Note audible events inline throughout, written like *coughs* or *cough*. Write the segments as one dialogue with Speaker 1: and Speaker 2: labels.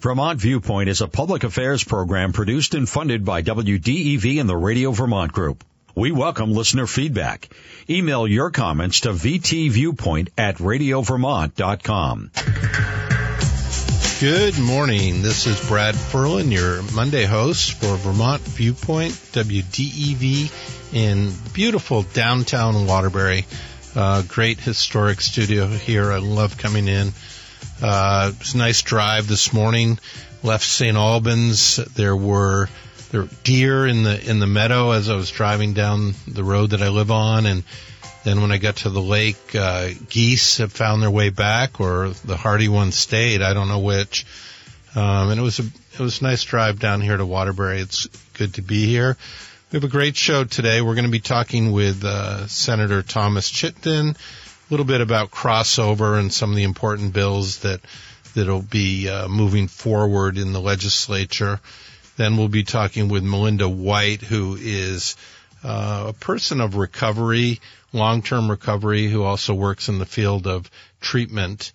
Speaker 1: Vermont Viewpoint is a public affairs program produced and funded by WDEV and the Radio Vermont Group. We welcome listener feedback. Email your comments to vtviewpoint at radiovermont.com.
Speaker 2: Good morning. This is Brad Ferland, your Monday host for Vermont Viewpoint, WDEV in beautiful downtown Waterbury. Uh, great historic studio here. I love coming in. Uh, it was a nice drive this morning. Left St. Albans. There were there were deer in the in the meadow as I was driving down the road that I live on, and then when I got to the lake, uh, geese have found their way back, or the hardy ones stayed. I don't know which. Um, and it was a it was a nice drive down here to Waterbury. It's good to be here. We have a great show today. We're going to be talking with uh, Senator Thomas Chittenden little bit about crossover and some of the important bills that that'll be uh, moving forward in the legislature. Then we'll be talking with Melinda White, who is uh, a person of recovery, long-term recovery, who also works in the field of treatment,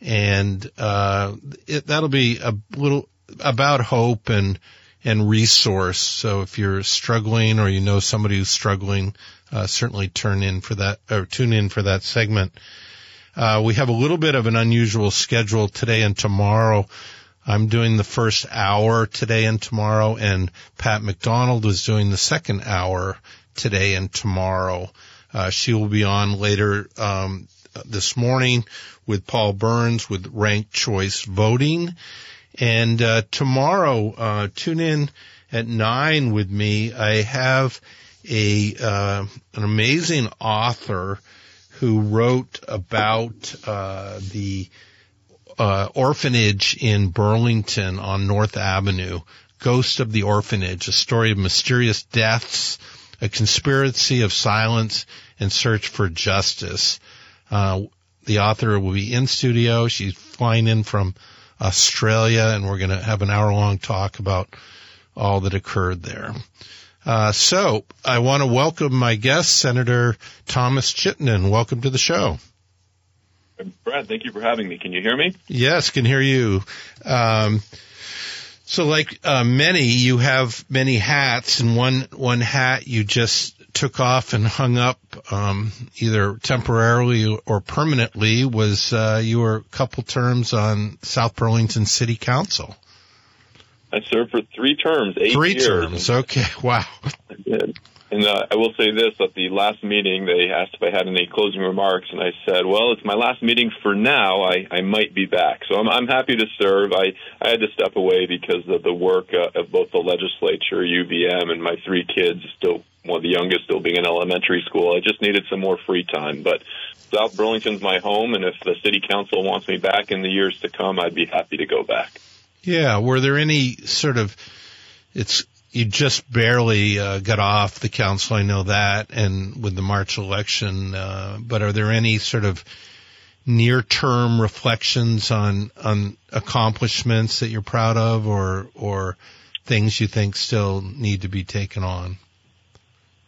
Speaker 2: and uh, it, that'll be a little about hope and and resource. So if you're struggling or you know somebody who's struggling, uh, certainly turn in for that or tune in for that segment. Uh, we have a little bit of an unusual schedule today and tomorrow. I'm doing the first hour today and tomorrow, and Pat McDonald is doing the second hour today and tomorrow. Uh, she will be on later um, this morning with Paul Burns with ranked choice voting. And uh, tomorrow, uh, tune in at nine with me. I have a uh, an amazing author who wrote about uh, the uh, orphanage in Burlington on North Avenue, Ghost of the Orphanage, a story of mysterious deaths, a conspiracy of silence, and search for justice. Uh, the author will be in studio. She's flying in from Australia, and we're going to have an hour long talk about all that occurred there. Uh, so I want to welcome my guest, Senator Thomas Chittenden. Welcome to the show.
Speaker 3: Brad, thank you for having me. Can you hear me?
Speaker 2: Yes, can hear you. Um, so, like uh, many, you have many hats, and one one hat you just took off and hung up, um, either temporarily or permanently. Was uh, you were a couple terms on South Burlington City Council?
Speaker 3: I served for three terms, eight
Speaker 2: three
Speaker 3: years.
Speaker 2: terms. Okay, *laughs* wow.
Speaker 3: I did. And uh, I will say this: at the last meeting, they asked if I had any closing remarks, and I said, "Well, it's my last meeting for now. I, I might be back, so I'm, I'm happy to serve. I, I had to step away because of the work uh, of both the legislature, UVM, and my three kids. Still, well, the youngest still being in elementary school. I just needed some more free time, but South Burlington's my home, and if the city council wants me back in the years to come, I'd be happy to go back.
Speaker 2: Yeah. Were there any sort of it's you just barely uh, got off the council. I know that, and with the March election. Uh, but are there any sort of near-term reflections on on accomplishments that you're proud of, or or things you think still need to be taken on?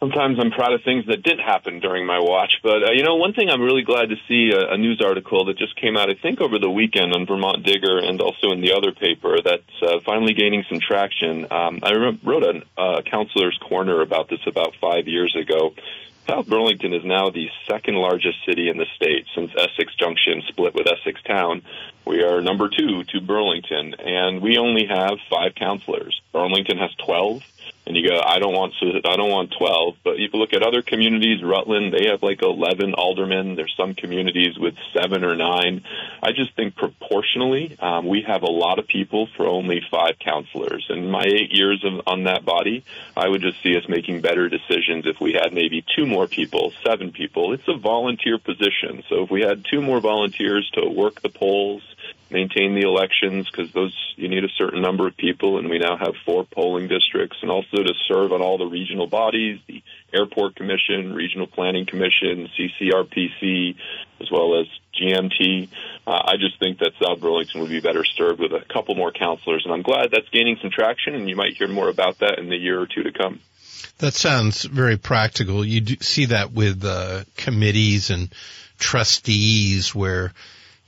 Speaker 3: Sometimes I'm proud of things that did happen during my watch, but uh, you know, one thing I'm really glad to see a, a news article that just came out, I think, over the weekend on Vermont Digger and also in the other paper that's uh, finally gaining some traction. Um, I wrote a uh, counselor's corner about this about five years ago. South Burlington is now the second largest city in the state since Essex Junction split with Essex Town. We are number two to Burlington, and we only have five counselors. Burlington has 12 and you go, I don't want to, I don't want 12. But if you look at other communities, Rutland, they have like 11 aldermen. There's some communities with seven or nine. I just think proportionally, um, we have a lot of people for only five counselors. In my eight years of, on that body, I would just see us making better decisions if we had maybe two more people, seven people. It's a volunteer position. So if we had two more volunteers to work the polls, maintain the elections because those you need a certain number of people, and we now have four polling districts, and also to serve on all the regional bodies, the Airport Commission, Regional Planning Commission, CCRPC, as well as GMT. Uh, I just think that South Burlington would be better served with a couple more counselors, and I'm glad that's gaining some traction, and you might hear more about that in the year or two to come.
Speaker 2: That sounds very practical. You see that with uh, committees and trustees where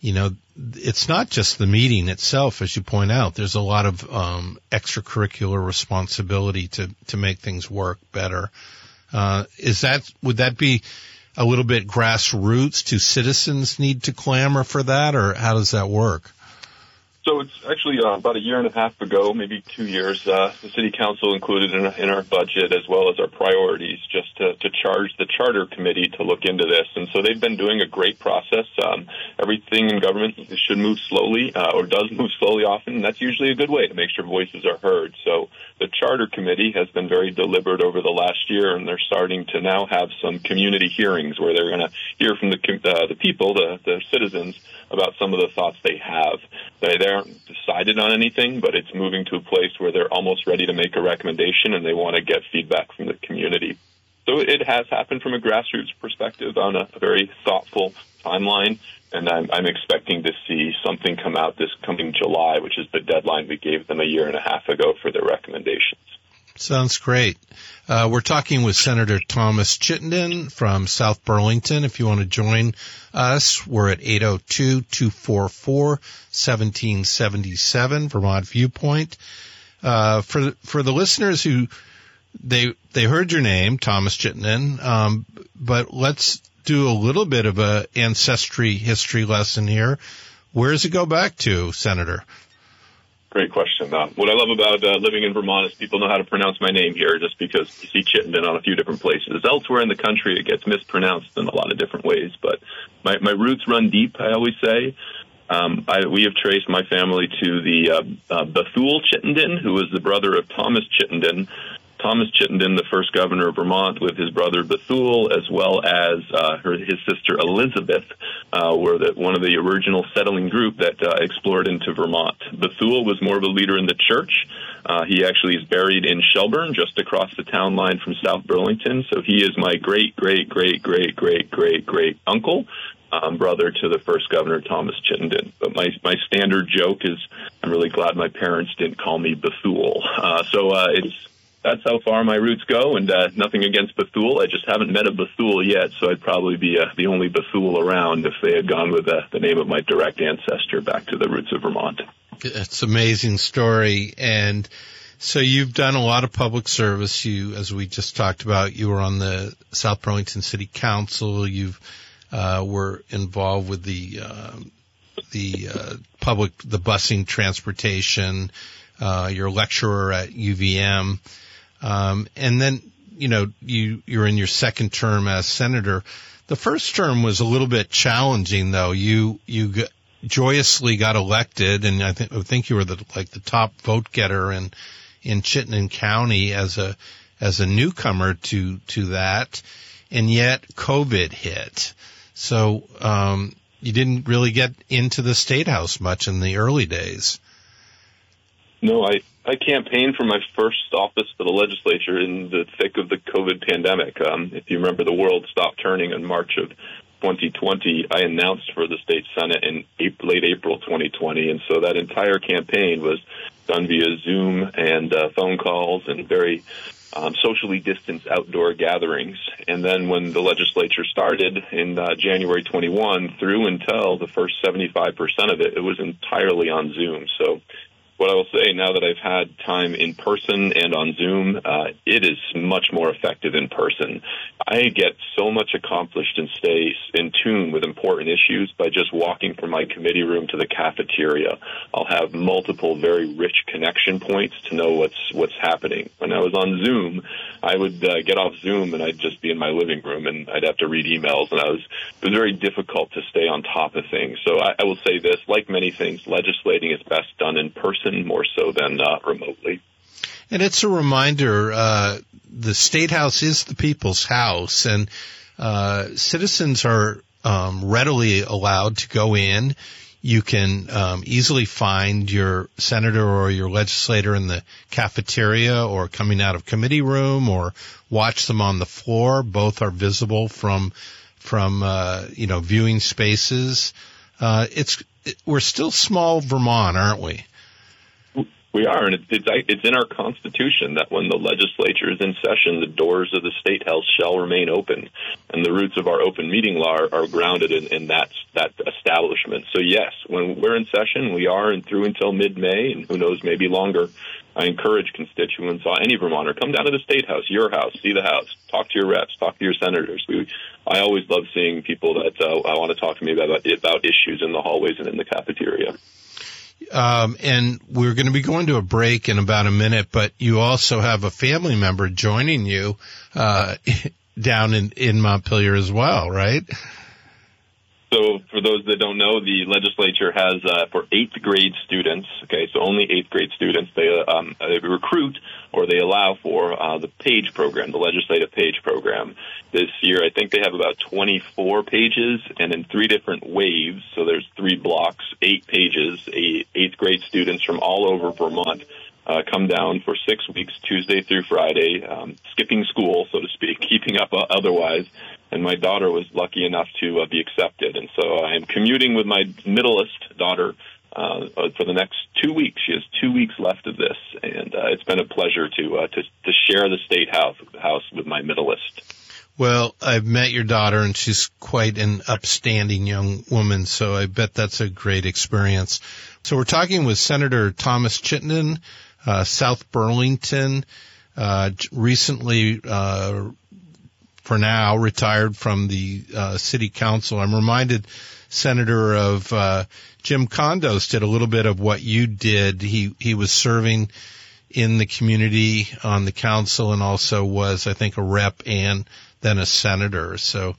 Speaker 2: you know, it's not just the meeting itself, as you point out. There's a lot of um, extracurricular responsibility to to make things work better. Uh, is that would that be a little bit grassroots? Do citizens need to clamor for that, or how does that work?
Speaker 3: So it's actually uh, about a year and a half ago, maybe two years, uh, the city council included in, in, our budget as well as our priorities just to, to, charge the charter committee to look into this. And so they've been doing a great process. Um, everything in government should move slowly uh, or does move slowly often. And that's usually a good way to make sure voices are heard. So the charter committee has been very deliberate over the last year, and they're starting to now have some community hearings where they're going to hear from the, uh, the people, the, the citizens, about some of the thoughts they have. They, they aren't decided on anything, but it's moving to a place where they're almost ready to make a recommendation and they want to get feedback from the community. So it has happened from a grassroots perspective on a very thoughtful timeline, and I'm, I'm expecting to see something come out this coming July, which is the deadline we gave them a year and a half ago for their recommendations.
Speaker 2: Sounds great. Uh, we're talking with Senator Thomas Chittenden from South Burlington. If you want to join us, we're at 802-244-1777, Vermont Viewpoint. Uh, for, for the listeners who, they, they heard your name, Thomas Chittenden, um, but let's do a little bit of a ancestry history lesson here. Where does it go back to, Senator?
Speaker 3: Great question. Uh, what I love about uh, living in Vermont is people know how to pronounce my name here just because you see Chittenden on a few different places. Elsewhere in the country, it gets mispronounced in a lot of different ways, but my, my roots run deep, I always say. Um, I, we have traced my family to the uh, uh, Bethuel Chittenden, who was the brother of Thomas Chittenden, Thomas Chittenden, the first governor of Vermont, with his brother Bethuel, as well as uh, her, his sister Elizabeth, uh, were the, one of the original settling group that uh, explored into Vermont. Bethuel was more of a leader in the church. Uh, he actually is buried in Shelburne, just across the town line from South Burlington. So he is my great, great, great, great, great, great, great uncle. Um, brother to the first governor, Thomas Chittenden. But my, my standard joke is, I'm really glad my parents didn't call me Bethuel. Uh, so uh, it's that's how far my roots go, and uh, nothing against Bethuel. I just haven't met a Bethuel yet, so I'd probably be uh, the only Bethuel around if they had gone with uh, the name of my direct ancestor back to the roots of Vermont.
Speaker 2: It's an amazing story, and so you've done a lot of public service. You, as we just talked about, you were on the South Burlington City Council. You've uh, were involved with the uh, the uh, public, the busing, transportation. Uh, you're a lecturer at UVM. Um, and then, you know, you, you're in your second term as senator. The first term was a little bit challenging though. You, you joyously got elected and I think, I think you were the, like the top vote getter in, in Chittenden County as a, as a newcomer to, to that. And yet COVID hit. So, um, you didn't really get into the state house much in the early days.
Speaker 3: No, I, I campaigned for my first office for the legislature in the thick of the COVID pandemic. Um, if you remember, the world stopped turning in March of 2020. I announced for the state senate in April, late April 2020, and so that entire campaign was done via Zoom and uh, phone calls and very um, socially distanced outdoor gatherings. And then when the legislature started in uh, January 21 through until the first 75% of it, it was entirely on Zoom. So what I will say now that I've had time in person and on Zoom, uh, it is much more effective in person. I get so much accomplished and stay in tune with important issues by just walking from my committee room to the cafeteria. I'll have multiple very rich connection points to know what's what's happening. When I was on Zoom, I would uh, get off Zoom and I'd just be in my living room and I'd have to read emails and I was it was very difficult to stay on top of things. So I, I will say this: like many things, legislating is best done in person person more so than uh, remotely.
Speaker 2: And it's a reminder, uh, the State House is the people's house and, uh, citizens are, um, readily allowed to go in. You can, um, easily find your senator or your legislator in the cafeteria or coming out of committee room or watch them on the floor. Both are visible from, from, uh, you know, viewing spaces. Uh, it's, it, we're still small Vermont, aren't we?
Speaker 3: We are, and it's, it's in our constitution that when the legislature is in session, the doors of the state house shall remain open, and the roots of our open meeting law are, are grounded in, in that that establishment. So yes, when we're in session, we are, and through until mid-May, and who knows, maybe longer. I encourage constituents, uh, any Vermonter, come down to the state house, your house, see the house, talk to your reps, talk to your senators. We, I always love seeing people that uh, I want to talk to me about about issues in the hallways and in the cafeteria.
Speaker 2: Um, and we're going to be going to a break in about a minute, but you also have a family member joining you uh, *laughs* down in, in Montpelier as well, right?
Speaker 3: So, for those that don't know, the legislature has uh, for eighth grade students. Okay, so only eighth grade students. They um, they recruit or they allow for uh, the page program, the legislative page program. This year, I think they have about 24 pages, and in three different waves. So there's three blocks, eight pages. Eighth grade students from all over Vermont uh, come down for six weeks, Tuesday through Friday, um, skipping school, so to speak, *laughs* keeping up uh, otherwise. And my daughter was lucky enough to uh, be accepted. And so I am commuting with my middleest daughter uh, uh, for the next two weeks. She has two weeks left of this, and uh, it's been a pleasure to, uh, to to share the state house house with my middleist.
Speaker 2: Well, I've met your daughter, and she's quite an upstanding young woman. So I bet that's a great experience. So we're talking with Senator Thomas Chittenden, uh, South Burlington, uh, recently, uh, for now, retired from the uh, city council. I'm reminded, Senator, of uh, Jim Condos did a little bit of what you did. He he was serving in the community on the council and also was, I think, a rep and then a senator. So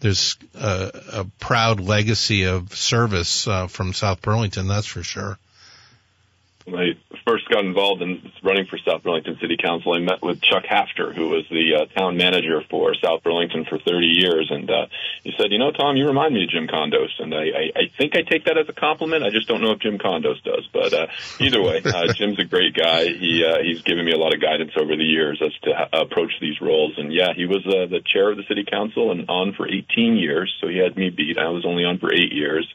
Speaker 2: there's a, a proud legacy of service uh, from South Burlington, that's for sure.
Speaker 3: I first got involved in running for South Burlington City Council, I met with Chuck Hafter, who was the uh, town manager for South Burlington for 30 years, and uh, he said, "You know, Tom, you remind me of Jim Condos," and I, I, I think I take that as a compliment. I just don't know if Jim Condos does, but uh, either way, uh, *laughs* Jim's a great guy. He uh, he's given me a lot of guidance over the years as to ha- approach these roles, and yeah, he was uh, the chair of the City Council and on for 18 years, so he had me beat. I was only on for eight years.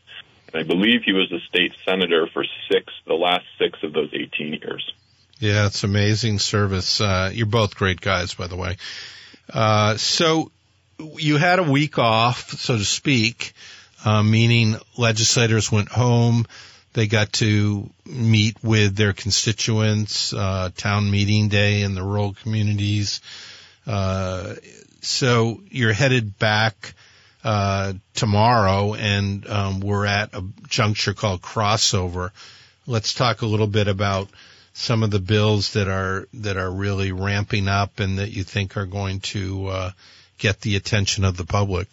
Speaker 3: I believe he was a state senator for six, the last six of those 18 years.
Speaker 2: Yeah, it's amazing service. Uh, you're both great guys, by the way. Uh, so you had a week off, so to speak, uh, meaning legislators went home. They got to meet with their constituents, uh, town meeting day in the rural communities. Uh, so you're headed back uh, tomorrow, and um, we're at a juncture called crossover. Let's talk a little bit about some of the bills that are that are really ramping up and that you think are going to uh, get the attention of the public.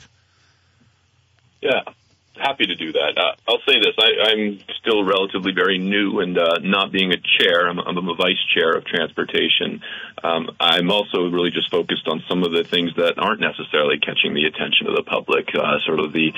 Speaker 3: Yeah, happy to do that. Uh, I'll say this: I, I'm still relatively very new, and uh, not being a chair, I'm, I'm a vice chair of transportation. Um, I'm also really just focused on some of the things that aren't necessarily catching the attention of the public, uh, sort of the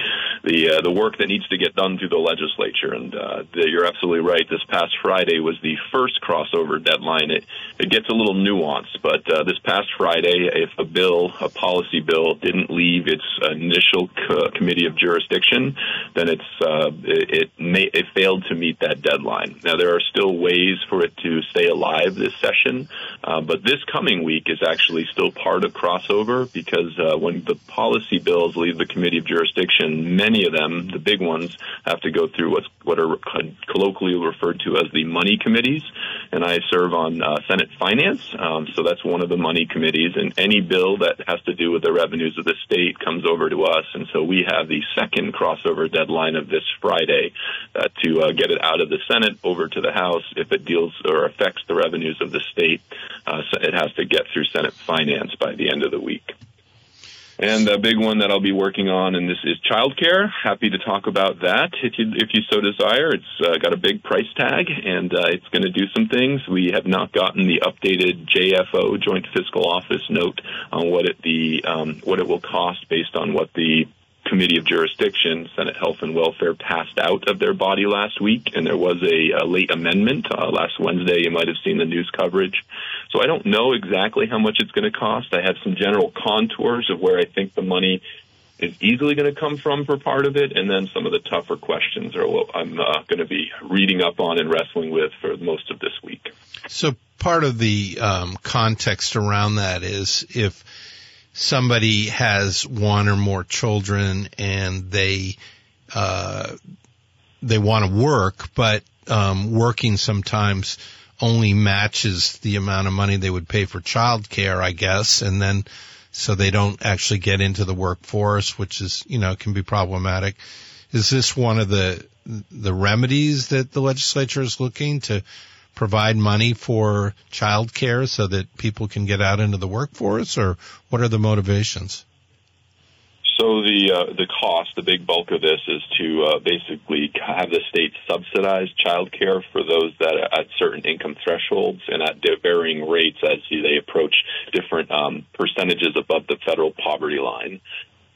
Speaker 3: the uh, the work that needs to get done through the legislature. And uh, the, you're absolutely right. This past Friday was the first crossover deadline. It it gets a little nuanced, but uh, this past Friday, if a bill, a policy bill, didn't leave its initial co- committee of jurisdiction, then it's uh, it may, it failed to meet that deadline. Now there are still ways for it to stay alive this session, uh, but this coming week is actually still part of crossover because uh, when the policy bills leave the committee of jurisdiction, many of them, the big ones, have to go through what's what are colloquially referred to as the money committees, and I serve on uh, Senate Finance, um, so that's one of the money committees, and any bill that has to do with the revenues of the state comes over to us, and so we have the second crossover deadline of this Friday uh, to uh, get it out of the Senate over to the House. If it deals or affects the revenues of the state, uh, so it has to get through Senate Finance by the end of the week. And a big one that I'll be working on, and this is childcare. Happy to talk about that if you if you so desire. It's uh, got a big price tag, and uh, it's going to do some things. We have not gotten the updated JFO Joint Fiscal Office note on what it the um, what it will cost based on what the Committee of Jurisdiction, Senate Health and Welfare, passed out of their body last week, and there was a, a late amendment uh, last Wednesday. You might have seen the news coverage. So I don't know exactly how much it's going to cost. I have some general contours of where I think the money is easily going to come from for part of it, and then some of the tougher questions are what I'm uh, going to be reading up on and wrestling with for most of this week.
Speaker 2: So part of the um, context around that is if somebody has one or more children and they uh, they want to work, but um, working sometimes only matches the amount of money they would pay for childcare, I guess, and then so they don't actually get into the workforce, which is you know can be problematic. Is this one of the the remedies that the legislature is looking to provide money for childcare so that people can get out into the workforce, or what are the motivations?
Speaker 3: So the uh, the cost, the big bulk of this, is to uh, basically have the state subsidize child care for those that are at certain income thresholds and at varying rates as they approach different um, percentages above the federal poverty line.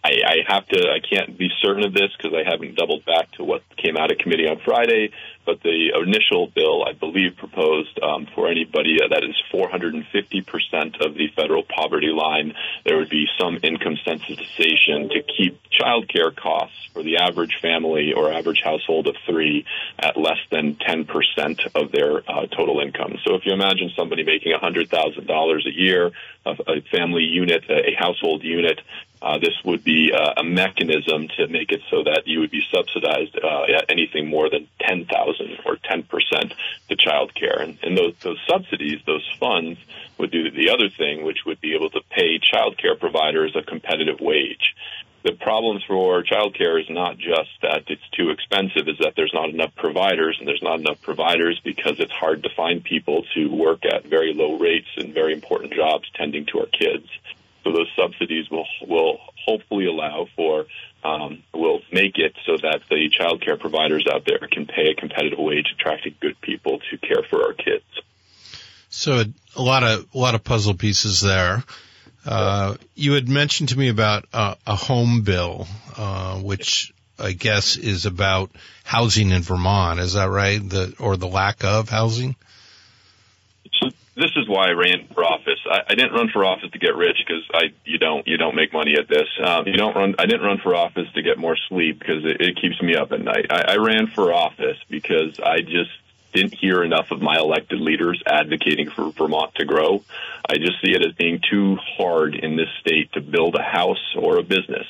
Speaker 3: I, I have to. I can't be certain of this because I haven't doubled back to what came out of committee on Friday. But the initial bill, I believe, proposed um, for anybody that is 450 percent of the federal poverty line, there would be some income sensitization to keep child care costs for the average family or average household of three at less than 10 percent of their uh, total income. So if you imagine somebody making $100,000 a year, a, a family unit, a household unit uh, this would be uh, a mechanism to make it so that you would be subsidized uh, at anything more than 10,000 or 10% to child care. And, and those, those subsidies, those funds, would do the other thing, which would be able to pay child care providers a competitive wage. The problems for child care is not just that it's too expensive, is that there's not enough providers, and there's not enough providers because it's hard to find people to work at very low rates in very important jobs tending to our kids. So those subsidies will will hopefully allow for um, will make it so that the child care providers out there can pay a competitive wage, attracting good people to care for our kids.
Speaker 2: So a lot of a lot of puzzle pieces there. Uh, you had mentioned to me about uh, a home bill, uh, which I guess is about housing in Vermont. Is that right? The or the lack of housing?
Speaker 3: This is why I ran for office. I, I didn't run for office to get rich because I you don't you don't make money at this. Um, you don't run. I didn't run for office to get more sleep because it, it keeps me up at night. I, I ran for office because I just didn't hear enough of my elected leaders advocating for Vermont to grow. I just see it as being too hard in this state to build a house or a business.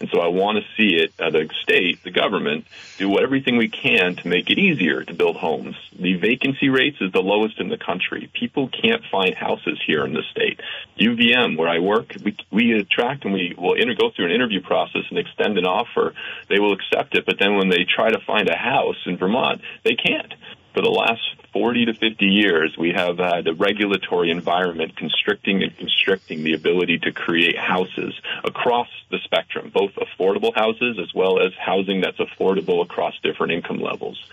Speaker 3: And so I want to see it, uh, the state, the government, do everything we can to make it easier to build homes. The vacancy rates is the lowest in the country. People can't find houses here in the state. UVM, where I work, we, we attract and we will inter- go through an interview process and extend an offer. They will accept it, but then when they try to find a house in Vermont, they can't for the last 40 to 50 years, we have had a regulatory environment constricting and constricting the ability to create houses across the spectrum, both affordable houses as well as housing that's affordable across different income levels.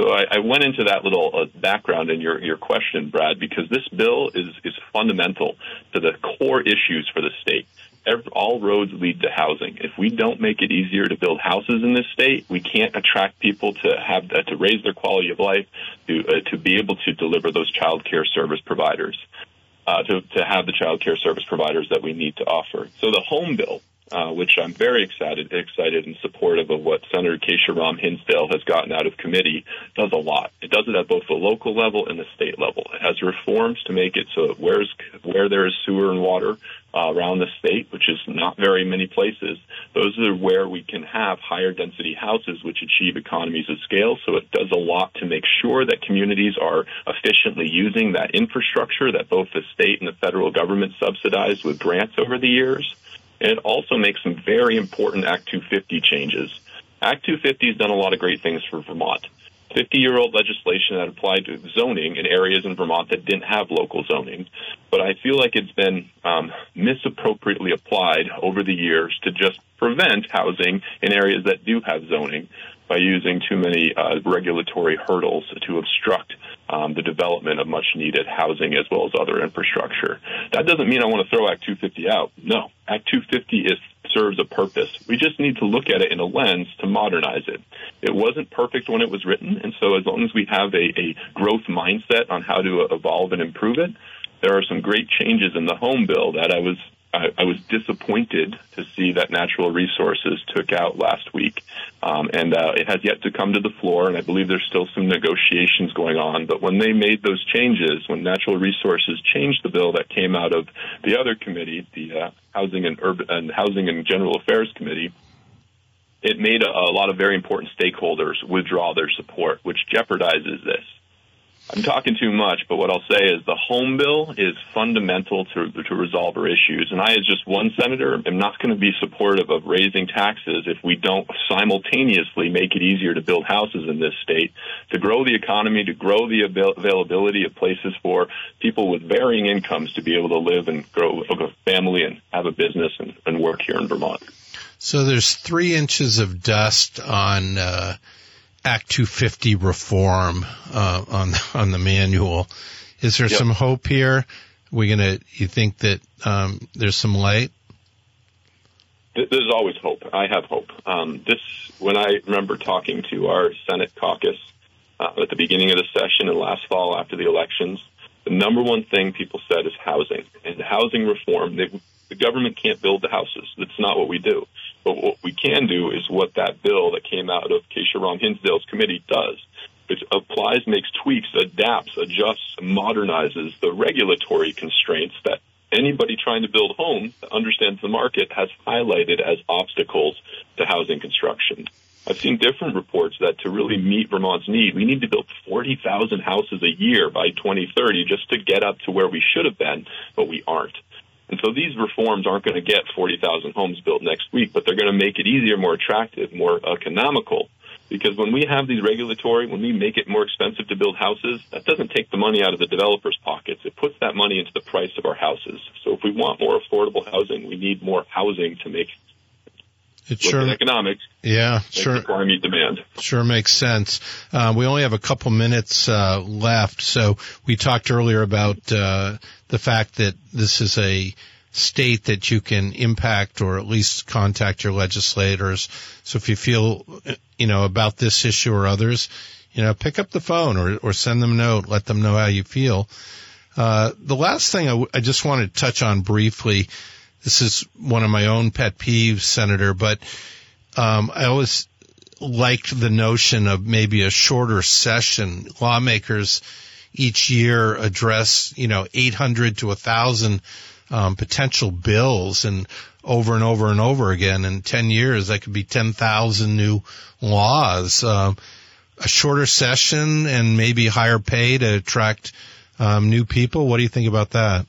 Speaker 3: So I, I went into that little uh, background in your, your question, Brad, because this bill is, is fundamental to the core issues for the state every, all roads lead to housing. If we don't make it easier to build houses in this state, we can't attract people to have uh, to raise their quality of life, to uh, to be able to deliver those child care service providers, uh, to to have the child care service providers that we need to offer. So the home bill. Uh, which I'm very excited, excited and supportive of what Senator Kesha Ram Hinsdale has gotten out of committee, does a lot. It does it at both the local level and the state level. It has reforms to make it so where's, where there is sewer and water, uh, around the state, which is not very many places. Those are where we can have higher density houses, which achieve economies of scale. So it does a lot to make sure that communities are efficiently using that infrastructure that both the state and the federal government subsidized with grants over the years. And it also makes some very important Act 250 changes. Act 250 has done a lot of great things for Vermont. 50 year old legislation that applied to zoning in areas in Vermont that didn't have local zoning. But I feel like it's been um, misappropriately applied over the years to just prevent housing in areas that do have zoning by using too many uh, regulatory hurdles to obstruct um, the development of much needed housing as well as other infrastructure. That doesn't mean I want to throw Act 250 out. No, Act 250 is serves a purpose. We just need to look at it in a lens to modernize it. It wasn't perfect when it was written, and so as long as we have a, a growth mindset on how to evolve and improve it, there are some great changes in the home bill that I was I, I, was disappointed to see that natural resources took out last week, um, and uh, it has yet to come to the floor. And I believe there's still some negotiations going on. But when they made those changes, when natural resources changed the bill that came out of the other committee, the uh, Housing and Urban and Housing and General Affairs Committee, it made a, a lot of very important stakeholders withdraw their support, which jeopardizes this. I'm talking too much, but what I'll say is the home bill is fundamental to, to resolve our issues. And I, as just one senator, am not going to be supportive of raising taxes if we don't simultaneously make it easier to build houses in this state, to grow the economy, to grow the avail- availability of places for people with varying incomes to be able to live and grow a family and have a business and, and work here in Vermont.
Speaker 2: So there's three inches of dust on. Uh Act 250 reform uh, on *laughs* on the manual. Is there yep. some hope here? We gonna? You think that um, there's some light?
Speaker 3: There's always hope. I have hope. Um, this when I remember talking to our Senate caucus uh, at the beginning of the session and last fall after the elections, the number one thing people said is housing and housing reform. They, the government can't build the houses. That's not what we do. But what we can do is what that bill that came out of Kesha Ram Hinsdale's committee does. It applies, makes tweaks, adapts, adjusts, modernizes the regulatory constraints that anybody trying to build homes that understands the market has highlighted as obstacles to housing construction. I've seen different reports that to really meet Vermont's need, we need to build 40,000 houses a year by 2030 just to get up to where we should have been, but we aren't. And so these reforms aren't going to get 40,000 homes built next week, but they're going to make it easier, more attractive, more economical. Because when we have these regulatory, when we make it more expensive to build houses, that doesn't take the money out of the developers' pockets. It puts that money into the price of our houses. So if we want more affordable housing, we need more housing to make it sure, economics.
Speaker 2: Yeah, sure.
Speaker 3: Supply meet demand.
Speaker 2: Sure makes sense. Uh, we only have a couple minutes uh, left, so we talked earlier about uh, the fact that this is a state that you can impact or at least contact your legislators. So if you feel, you know, about this issue or others, you know, pick up the phone or, or send them a note, let them know how you feel. Uh, the last thing I, w- I just want to touch on briefly this is one of my own pet peeves, Senator, but um, I always liked the notion of maybe a shorter session. Lawmakers each year address, you know, 800 to 1,000 um, potential bills and over and over and over again. In 10 years, that could be 10,000 new laws. Um, a shorter session and maybe higher pay to attract um, new people. What do you think about that?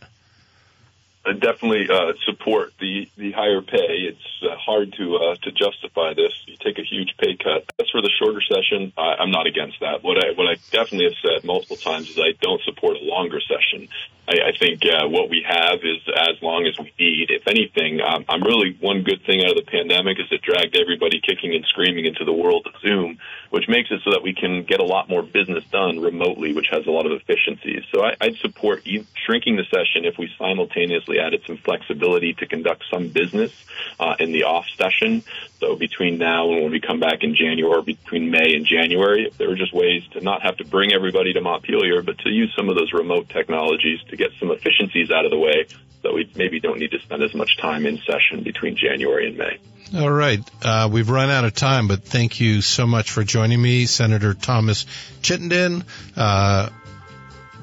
Speaker 3: I definitely uh, support the the higher pay. It's uh, hard to uh, to justify this. You take a huge pay cut. As for the shorter session, I, I'm not against that. What I what I definitely have said multiple times is I don't support a longer session. I, I think uh, what we have is as long as we need. If anything, um, I'm really one good thing out of the pandemic is it dragged everybody kicking and screaming into the world of Zoom, which makes it so that we can get a lot more business done remotely, which has a lot of efficiencies. So I, I'd support shrinking the session if we simultaneously added some flexibility to conduct some business uh, in the off session. So between now and when we come back in January, or between May and January, if there are just ways to not have to bring everybody to Montpelier, but to use some of those remote technologies to get some efficiencies out of the way, so we maybe don't need to spend as much time in session between January and May.
Speaker 2: All right. Uh, we've run out of time, but thank you so much for joining me, Senator Thomas Chittenden, uh,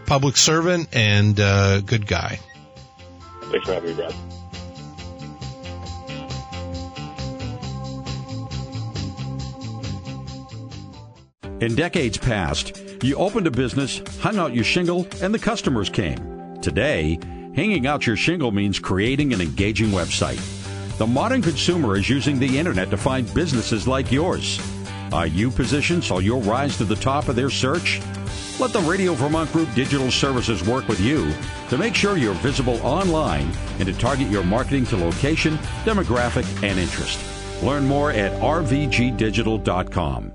Speaker 2: public servant and uh, good guy.
Speaker 3: Thanks for having me, Brad.
Speaker 1: In decades past, you opened a business, hung out your shingle, and the customers came. Today, hanging out your shingle means creating an engaging website. The modern consumer is using the internet to find businesses like yours. Are you positioned so you'll rise to the top of their search? Let the Radio Vermont Group Digital Services work with you to make sure you're visible online and to target your marketing to location, demographic, and interest. Learn more at rvgdigital.com.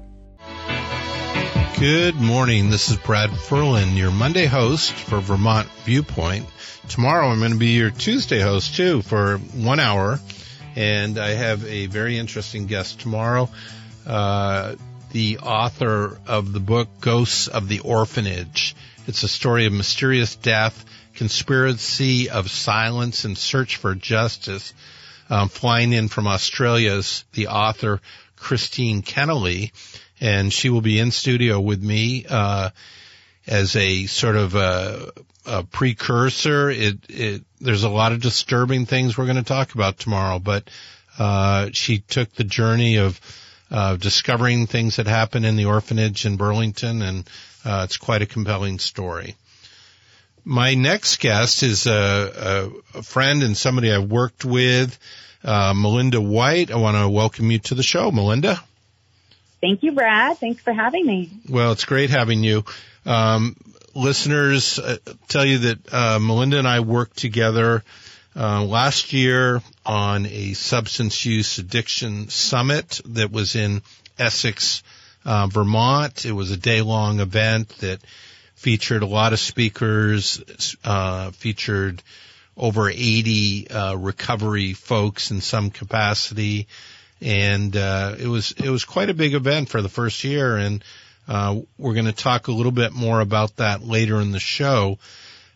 Speaker 2: Good morning. This is Brad Ferland, your Monday host for Vermont Viewpoint. Tomorrow I'm going to be your Tuesday host too for one hour. And I have a very interesting guest tomorrow. Uh, the author of the book Ghosts of the Orphanage. It's a story of mysterious death, Conspiracy of Silence and Search for Justice. Um, flying in from Australia is the author Christine Kenneally, and she will be in studio with me uh, as a sort of a, a precursor. It, it, there's a lot of disturbing things we're going to talk about tomorrow, but uh, she took the journey of uh, discovering things that happened in the orphanage in Burlington, and uh, it's quite a compelling story. My next guest is a, a, a friend and somebody I've worked with, uh, Melinda White. I want to welcome you to the show, Melinda.
Speaker 4: Thank you, Brad. Thanks for having me.
Speaker 2: Well, it's great having you. Um, listeners, uh, tell you that uh, Melinda and I worked together uh, last year on a substance use addiction summit that was in Essex, uh, Vermont. It was a day long event that featured a lot of speakers, uh, featured over 80 uh, recovery folks in some capacity, and uh, it was it was quite a big event for the first year. And uh, we're going to talk a little bit more about that later in the show.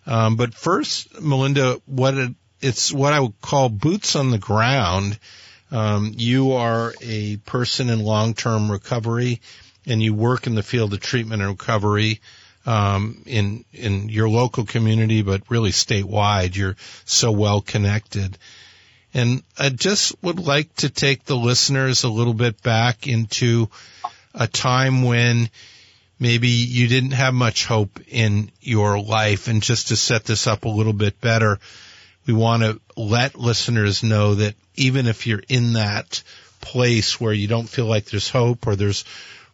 Speaker 2: Um, but first, Melinda, what it, it's what I would call boots on the ground. Um, you are a person in long-term recovery, and you work in the field of treatment and recovery um, in in your local community, but really statewide. You're so well connected. And I just would like to take the listeners a little bit back into a time when maybe you didn't have much hope in your life. And just to set this up a little bit better, we want to let listeners know that even if you're in that place where you don't feel like there's hope or there's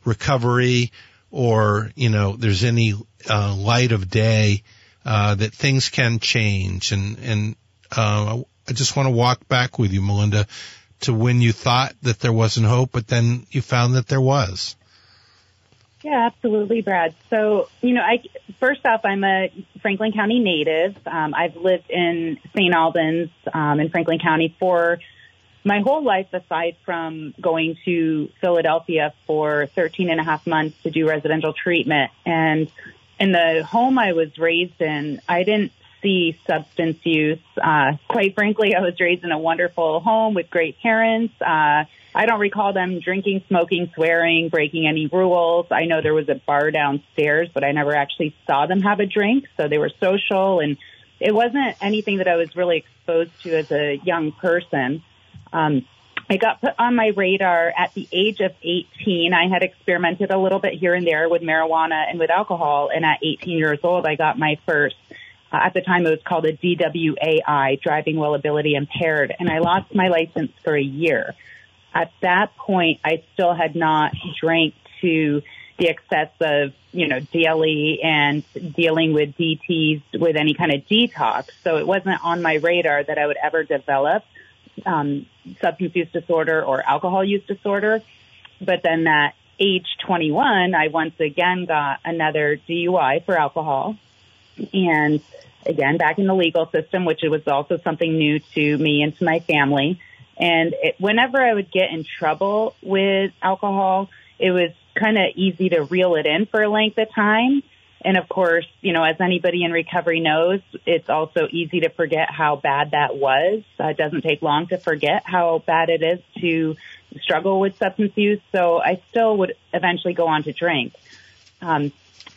Speaker 2: recovery or you know there's any uh, light of day uh, that things can change and and uh, I just want to walk back with you, Melinda, to when you thought that there wasn't hope, but then you found that there was.
Speaker 4: Yeah, absolutely, Brad. So, you know, I first off, I'm a Franklin County native. Um, I've lived in St. Albans um, in Franklin County for my whole life aside from going to Philadelphia for 13 and a half months to do residential treatment. And in the home I was raised in, I didn't see substance use. Uh, quite frankly, I was raised in a wonderful home with great parents. Uh, I don't recall them drinking, smoking, swearing, breaking any rules. I know there was a bar downstairs, but I never actually saw them have a drink. So they were social and it wasn't anything that I was really exposed to as a young person. Um, I got put on my radar at the age of 18. I had experimented a little bit here and there with marijuana and with alcohol. And at 18 years old, I got my first, uh, at the time it was called a DWAI, driving while ability impaired. And I lost my license for a year. At that point, I still had not drank to the excess of, you know, daily and dealing with DTs with any kind of detox. So it wasn't on my radar that I would ever develop um, substance use disorder or alcohol use disorder. But then at age 21, I once again got another DUI for alcohol. And again, back in the legal system, which was also something new to me and to my family. And it, whenever I would get in trouble with alcohol, it was kind of easy to reel it in for a length of time. And of course, you know, as anybody in recovery knows, it's also easy to forget how bad that was. Uh, it doesn't take long to forget how bad it is to struggle with substance use. So I still would eventually go on to drink. Um,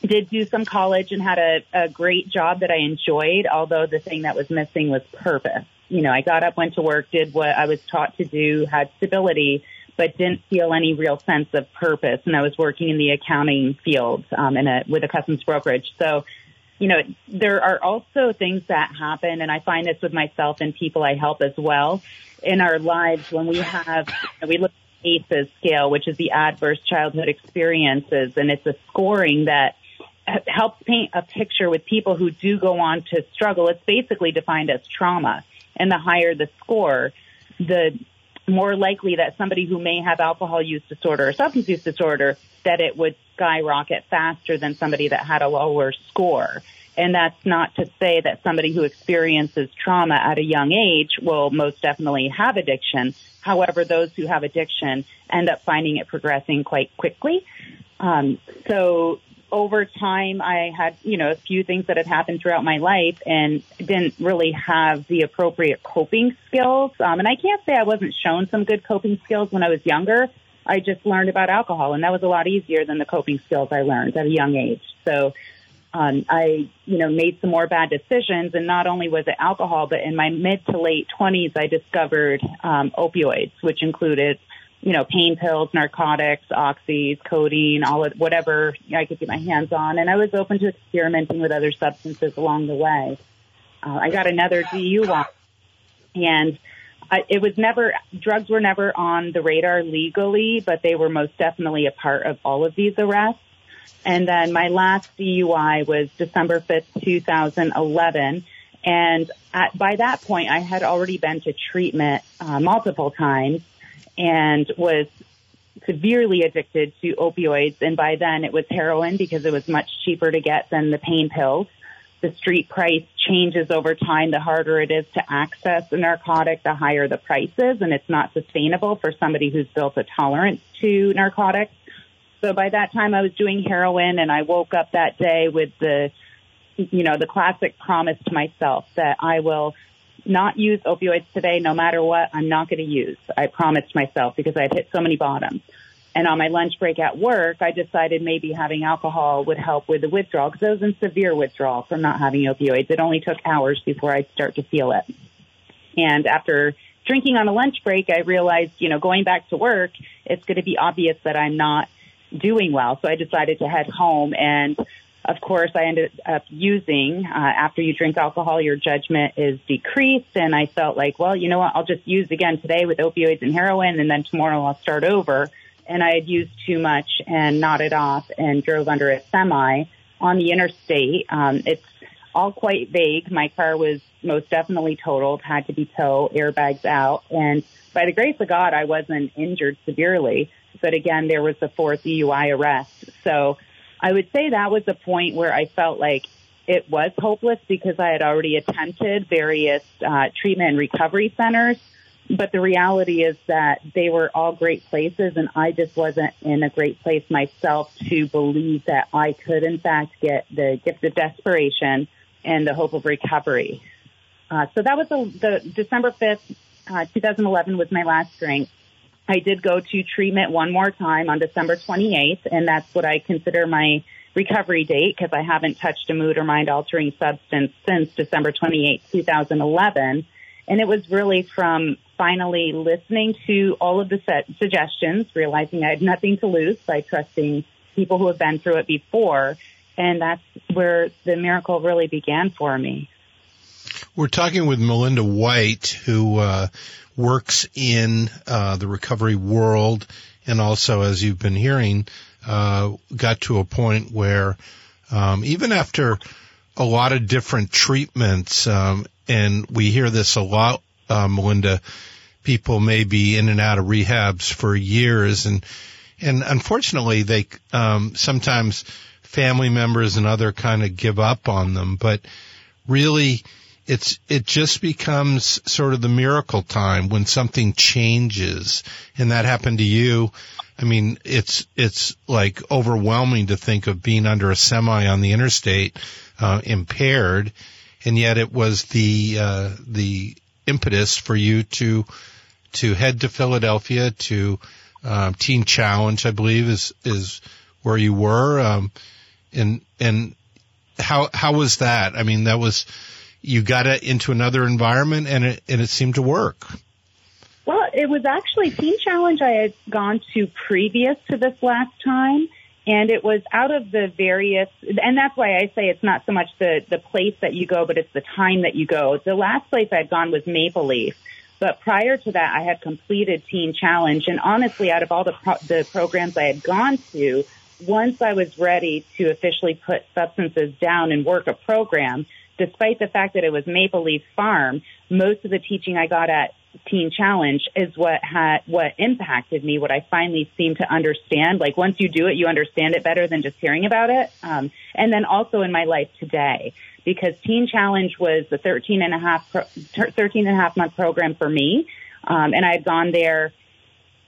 Speaker 4: did do some college and had a, a great job that I enjoyed, although the thing that was missing was purpose. You know, I got up, went to work, did what I was taught to do, had stability, but didn't feel any real sense of purpose. And I was working in the accounting field um, in a, with a customs brokerage. So, you know, there are also things that happen, and I find this with myself and people I help as well in our lives when we have, we look at ACEs scale, which is the adverse childhood experiences, and it's a scoring that helps paint a picture with people who do go on to struggle. It's basically defined as trauma. And the higher the score, the more likely that somebody who may have alcohol use disorder or substance use disorder, that it would skyrocket faster than somebody that had a lower score. And that's not to say that somebody who experiences trauma at a young age will most definitely have addiction. However, those who have addiction end up finding it progressing quite quickly. Um, so over time, I had, you know, a few things that had happened throughout my life and didn't really have the appropriate coping skills. Um, and I can't say I wasn't shown some good coping skills when I was younger. I just learned about alcohol and that was a lot easier than the coping skills I learned at a young age. So, um, I, you know, made some more bad decisions and not only was it alcohol, but in my mid to late twenties, I discovered, um, opioids, which included you know, pain pills, narcotics, oxys, codeine, all of whatever I could get my hands on. And I was open to experimenting with other substances along the way. Uh, I got another DUI and I, it was never, drugs were never on the radar legally, but they were most definitely a part of all of these arrests. And then my last DUI was December 5th, 2011. And at, by that point, I had already been to treatment uh, multiple times and was severely addicted to opioids. And by then it was heroin because it was much cheaper to get than the pain pills. The street price changes over time. The harder it is to access a narcotic, the higher the price is. And it's not sustainable for somebody who's built a tolerance to narcotics. So by that time I was doing heroin and I woke up that day with the, you know, the classic promise to myself that I will not use opioids today, no matter what. I'm not going to use. I promised myself because I had hit so many bottoms. And on my lunch break at work, I decided maybe having alcohol would help with the withdrawal because I was in severe withdrawal from not having opioids. It only took hours before I'd start to feel it. And after drinking on a lunch break, I realized, you know, going back to work, it's going to be obvious that I'm not doing well. So I decided to head home and of course, I ended up using, uh, after you drink alcohol, your judgment is decreased. And I felt like, well, you know what? I'll just use again today with opioids and heroin. And then tomorrow I'll start over. And I had used too much and nodded off and drove under a semi on the interstate. Um, it's all quite vague. My car was most definitely totaled, had to be towed, airbags out. And by the grace of God, I wasn't injured severely. But again, there was the fourth DUI arrest. So I would say that was a point where I felt like it was hopeless because I had already attempted various uh, treatment and recovery centers. But the reality is that they were all great places and I just wasn't in a great place myself to believe that I could in fact get the gift of desperation and the hope of recovery. Uh, so that was the, the December 5th, uh, 2011 was my last drink. I did go to treatment one more time on December 28th, and that's what I consider my recovery date because I haven't touched a mood or mind altering substance since December 28th, 2011. And it was really from finally listening to all of the suggestions, realizing I had nothing to lose by trusting people who have been through it before. And that's where the miracle really began for me.
Speaker 2: We're talking with Melinda White, who uh, works in uh, the recovery world, and also, as you've been hearing, uh, got to a point where um, even after a lot of different treatments, um, and we hear this a lot, uh, Melinda, people may be in and out of rehabs for years, and and unfortunately, they um, sometimes family members and other kind of give up on them, but really it's it just becomes sort of the miracle time when something changes. And that happened to you. I mean it's it's like overwhelming to think of being under a semi on the interstate uh, impaired. And yet it was the uh, the impetus for you to to head to Philadelphia to um, Teen Challenge, I believe is is where you were, um, and and how how was that? I mean, that was you got it into another environment and it, and it seemed to work.
Speaker 4: Well, it was actually Teen Challenge I had gone to previous to this last time. And it was out of the various, and that's why I say it's not so much the, the place that you go, but it's the time that you go. The last place I'd gone was Maple Leaf. But prior to that, I had completed Teen Challenge. And honestly, out of all the, pro- the programs I had gone to, once I was ready to officially put substances down and work a program, despite the fact that it was Maple Leaf Farm, most of the teaching I got at Teen Challenge is what had what impacted me. What I finally seemed to understand. Like once you do it, you understand it better than just hearing about it. Um, and then also in my life today, because Teen Challenge was a 13 and a half, pro, 13 and a half month program for me. Um, and I had gone there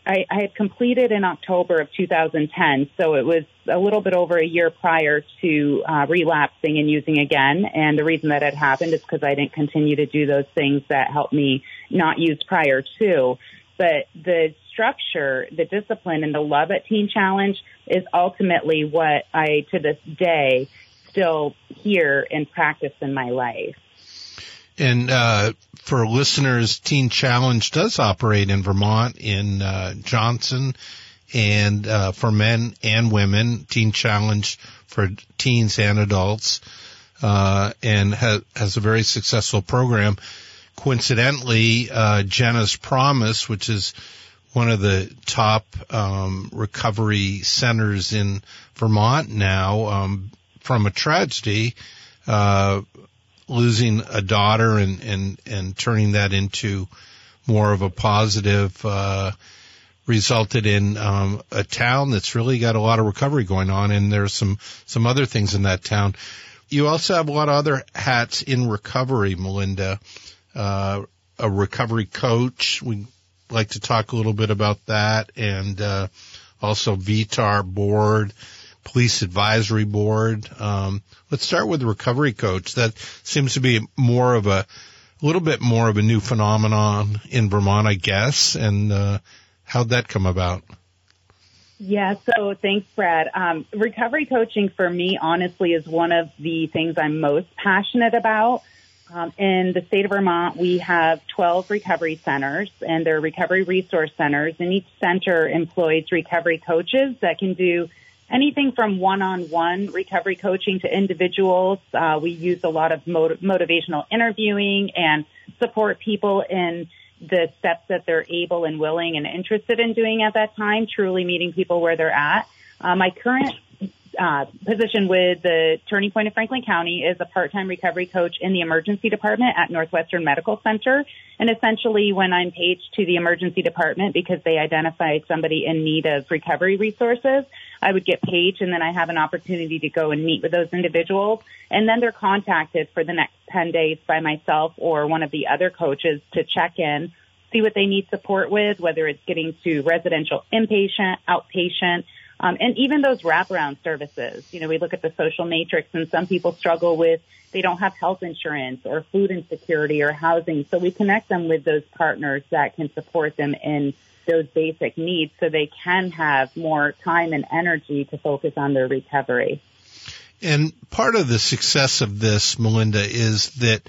Speaker 4: I, I had completed in October of 2010, so it was a little bit over a year prior to uh, relapsing and using again. And the reason that it happened is because I didn't continue to do those things that helped me not use prior to. But the structure, the discipline, and the love at Teen Challenge is ultimately what I, to this day, still hear and practice in my life.
Speaker 2: And uh, for listeners, Teen Challenge does operate in Vermont in uh, Johnson, and uh, for men and women, Teen Challenge for teens and adults, uh, and ha- has a very successful program. Coincidentally, uh, Jenna's Promise, which is one of the top um, recovery centers in Vermont now, um, from a tragedy, uh, losing a daughter and and and turning that into more of a positive uh, resulted in um, a town that's really got a lot of recovery going on, and there's some some other things in that town. You also have a lot of other hats in recovery, Melinda. Uh, a recovery coach. We like to talk a little bit about that, and uh, also VTAR board police advisory board. Um, let's start with recovery coach. That seems to be more of a, a little bit more of a new phenomenon in Vermont, I guess. And uh, how'd that come about?
Speaker 4: Yeah, so thanks, Brad. Um, recovery coaching for me, honestly, is one of the things I'm most passionate about. Um, in the state of Vermont, we have 12 recovery centers, and they're recovery resource centers, and each center employs recovery coaches that can do anything from one-on-one recovery coaching to individuals. Uh, we use a lot of motiv- motivational interviewing and support people in the steps that they're able and willing and interested in doing at that time, truly meeting people where they're at. Uh, my current uh, position with the Turning Point of Franklin County is a part-time recovery coach in the emergency department at Northwestern Medical Center. And essentially, when I'm paged to the emergency department because they identified somebody in need of recovery resources, I would get paged, and then I have an opportunity to go and meet with those individuals. And then they're contacted for the next 10 days by myself or one of the other coaches to check in, see what they need support with, whether it's getting to residential inpatient, outpatient, um, and even those wraparound services. You know, we look at the social matrix and some people struggle with they don't have health insurance or food insecurity or housing. So we connect them with those partners that can support them in those basic needs so they can have more time and energy to focus on their recovery.
Speaker 2: And part of the success of this, Melinda, is that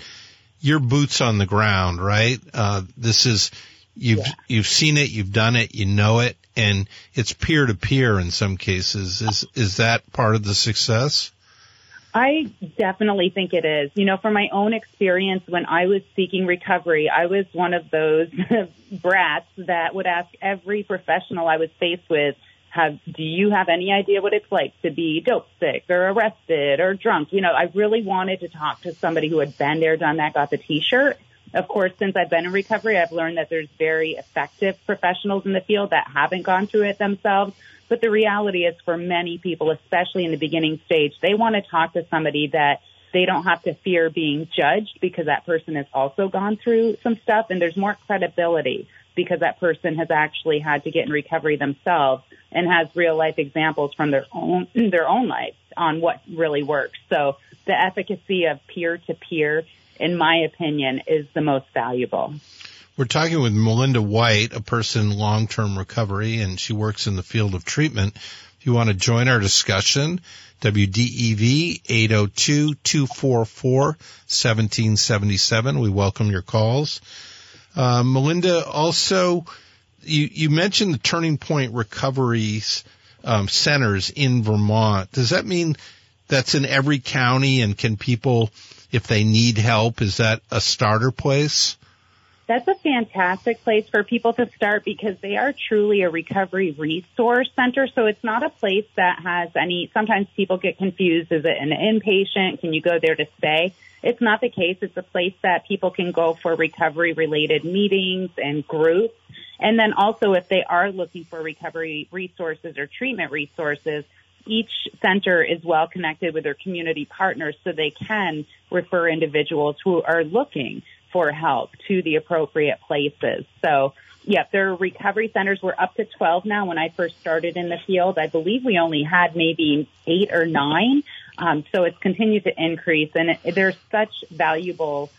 Speaker 2: your boots on the ground, right? Uh, this is you've yeah. you've seen it, you've done it, you know it, and it's peer to peer in some cases. Is is that part of the success?
Speaker 4: I definitely think it is. You know, from my own experience when I was seeking recovery, I was one of those *laughs* brats that would ask every professional I was faced with, have, do you have any idea what it's like to be dope sick or arrested or drunk? You know, I really wanted to talk to somebody who had been there, done that, got the t-shirt. Of course, since I've been in recovery, I've learned that there's very effective professionals in the field that haven't gone through it themselves but the reality is for many people, especially in the beginning stage, they want to talk to somebody that they don't have to fear being judged because that person has also gone through some stuff and there's more credibility because that person has actually had to get in recovery themselves and has real life examples from their own *clears throat* their own life on what really works. So the efficacy of peer to peer, in my opinion, is the most valuable.
Speaker 2: We're talking with Melinda White, a person in long-term recovery, and she works in the field of treatment. If you want to join our discussion, WDEV 802-244-1777. We welcome your calls. Uh, Melinda, also, you, you mentioned the Turning Point Recoveries um, centers in Vermont. Does that mean that's in every county and can people, if they need help, is that a starter place?
Speaker 4: That's a fantastic place for people to start because they are truly a recovery resource center. So it's not a place that has any, sometimes people get confused. Is it an inpatient? Can you go there to stay? It's not the case. It's a place that people can go for recovery related meetings and groups. And then also if they are looking for recovery resources or treatment resources, each center is well connected with their community partners so they can refer individuals who are looking for help to the appropriate places. So yep, their recovery centers were up to 12 now. When I first started in the field, I believe we only had maybe eight or nine. Um, so it's continued to increase, and it, there's such valuable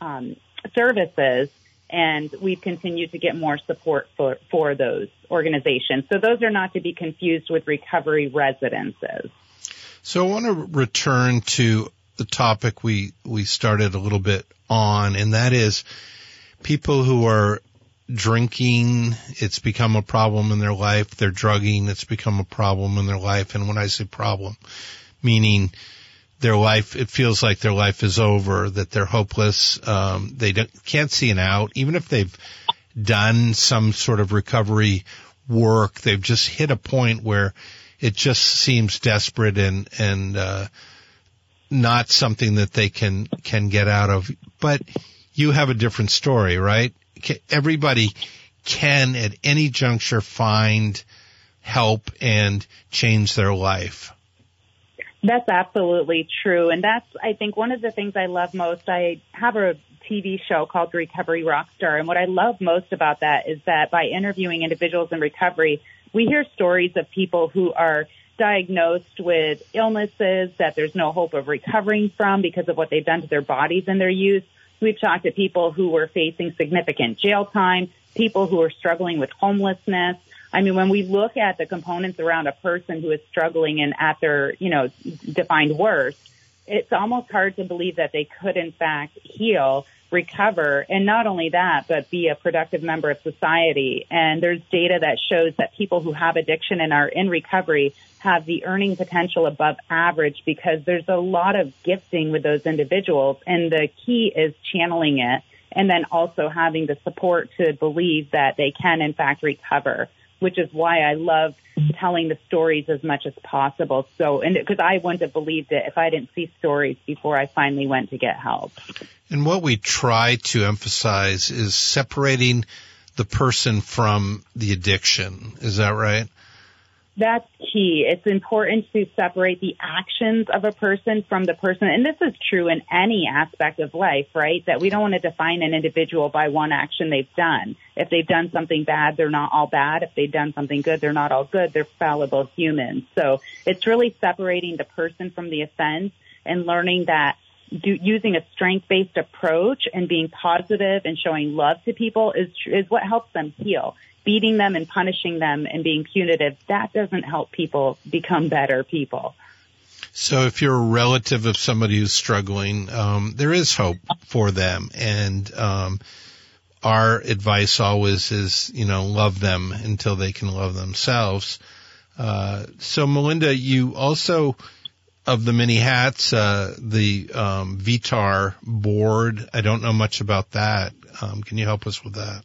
Speaker 4: um, services, and we've continued to get more support for for those organizations. So those are not to be confused with recovery residences.
Speaker 2: So I want to return to the topic we we started a little bit on, and that is people who are drinking, it's become a problem in their life. They're drugging, it's become a problem in their life. And when I say problem, meaning their life, it feels like their life is over, that they're hopeless. Um, they can't see an out, even if they've done some sort of recovery work. They've just hit a point where it just seems desperate and, and, uh, not something that they can, can get out of. But you have a different story, right? Everybody can at any juncture find help and change their life.
Speaker 4: That's absolutely true. And that's, I think, one of the things I love most. I have a TV show called Recovery Rockstar. And what I love most about that is that by interviewing individuals in recovery, we hear stories of people who are diagnosed with illnesses that there's no hope of recovering from because of what they've done to their bodies in their youth. We've talked to people who were facing significant jail time, people who are struggling with homelessness, I mean, when we look at the components around a person who is struggling and at their, you know, defined worst, it's almost hard to believe that they could in fact heal, recover, and not only that, but be a productive member of society. And there's data that shows that people who have addiction and are in recovery have the earning potential above average because there's a lot of gifting with those individuals. And the key is channeling it and then also having the support to believe that they can in fact recover which is why I love telling the stories as much as possible. So, and because I wouldn't have believed it if I didn't see stories before I finally went to get help.
Speaker 2: And what we try to emphasize is separating the person from the addiction. Is that right?
Speaker 4: That's key. It's important to separate the actions of a person from the person. And this is true in any aspect of life, right? That we don't want to define an individual by one action they've done. If they've done something bad, they're not all bad. If they've done something good, they're not all good. They're fallible humans. So it's really separating the person from the offense and learning that do, using a strength-based approach and being positive and showing love to people is is what helps them heal beating them and punishing them and being punitive, that doesn't help people become better people.
Speaker 2: So if you're a relative of somebody who's struggling, um, there is hope for them. And, um, our advice always is, you know, love them until they can love themselves. Uh, so Melinda, you also, of the many hats, uh, the, um, VTAR board, I don't know much about that. Um, can you help us with that?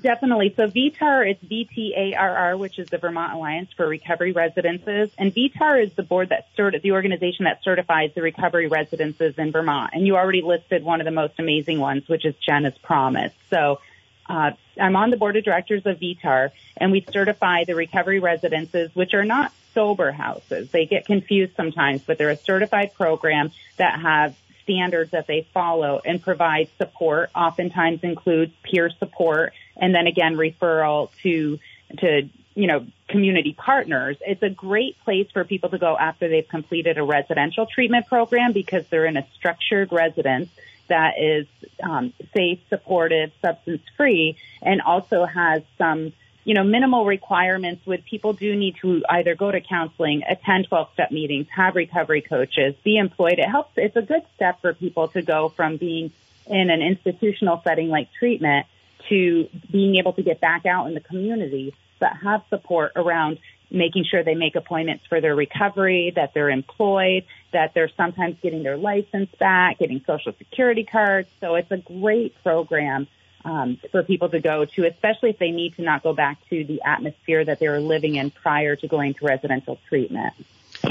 Speaker 4: Definitely. So VTAR is VTARR, which is the Vermont Alliance for Recovery Residences. And VTAR is the board that certi- the organization that certifies the recovery residences in Vermont. And you already listed one of the most amazing ones, which is Jenna's Promise. So, uh, I'm on the board of directors of VTAR and we certify the recovery residences, which are not sober houses. They get confused sometimes, but they're a certified program that have standards that they follow and provide support, oftentimes includes peer support and then again referral to to you know community partners. It's a great place for people to go after they've completed a residential treatment program because they're in a structured residence that is um, safe, supportive, substance free, and also has some you know, minimal requirements with people do need to either go to counseling, attend 12 step meetings, have recovery coaches, be employed. It helps. It's a good step for people to go from being in an institutional setting like treatment to being able to get back out in the community, but have support around making sure they make appointments for their recovery, that they're employed, that they're sometimes getting their license back, getting social security cards. So it's a great program um, for people to go to, especially if they need to not go back to the atmosphere that they were living in prior to going to residential treatment.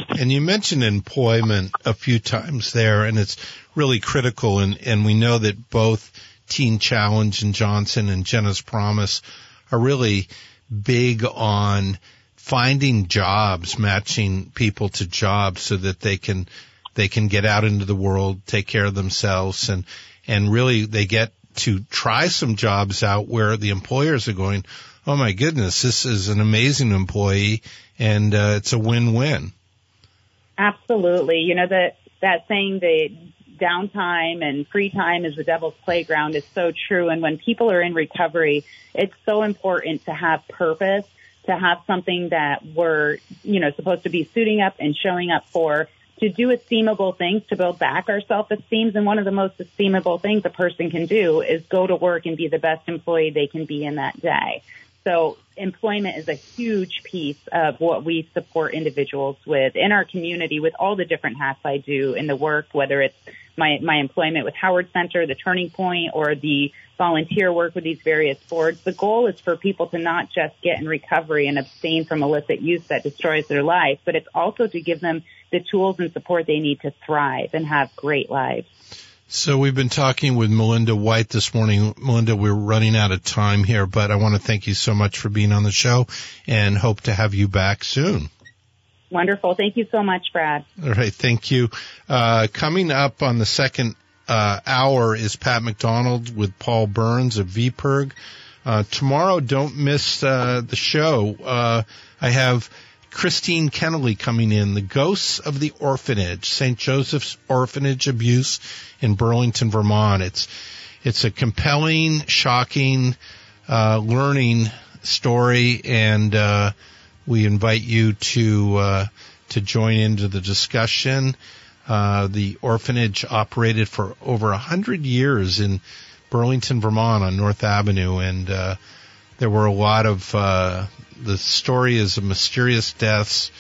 Speaker 2: And you mentioned employment a few times there, and it's really critical. And, and we know that both Teen Challenge and Johnson and Jenna's Promise are really big on finding jobs, matching people to jobs so that they can they can get out into the world, take care of themselves, and and really they get to try some jobs out where the employers are going, oh my goodness, this is an amazing employee and uh, it's a win-win.
Speaker 4: Absolutely. You know, that, that saying that downtime and free time is the devil's playground is so true. And when people are in recovery, it's so important to have purpose, to have something that we're, you know, supposed to be suiting up and showing up for, to do esteemable things to build back our self-esteem. And one of the most esteemable things a person can do is go to work and be the best employee they can be in that day. So employment is a huge piece of what we support individuals with in our community with all the different hats I do in the work, whether it's my, my employment with Howard Center, the Turning Point, or the volunteer work with these various boards. The goal is for people to not just get in recovery and abstain from illicit use that destroys their life, but it's also to give them the tools and support they need to thrive and have great lives.
Speaker 2: So we've been talking with Melinda White this morning. Melinda, we're running out of time here, but I want to thank you so much for being on the show and hope to have you back soon.
Speaker 4: Wonderful. Thank you so much, Brad.
Speaker 2: All right. Thank you. Uh, coming up on the second uh, hour is Pat McDonald with Paul Burns of VPIRG. Uh, tomorrow, don't miss uh, the show. Uh, I have Christine Kenneally coming in, The Ghosts of the Orphanage, St. Joseph's Orphanage Abuse in Burlington, Vermont. It's, it's a compelling, shocking, uh, learning story and, uh, we invite you to, uh, to join into the discussion. Uh, the orphanage operated for over a hundred years in Burlington, Vermont on North Avenue and, uh, there were a lot of, uh, the story is of mysterious deaths,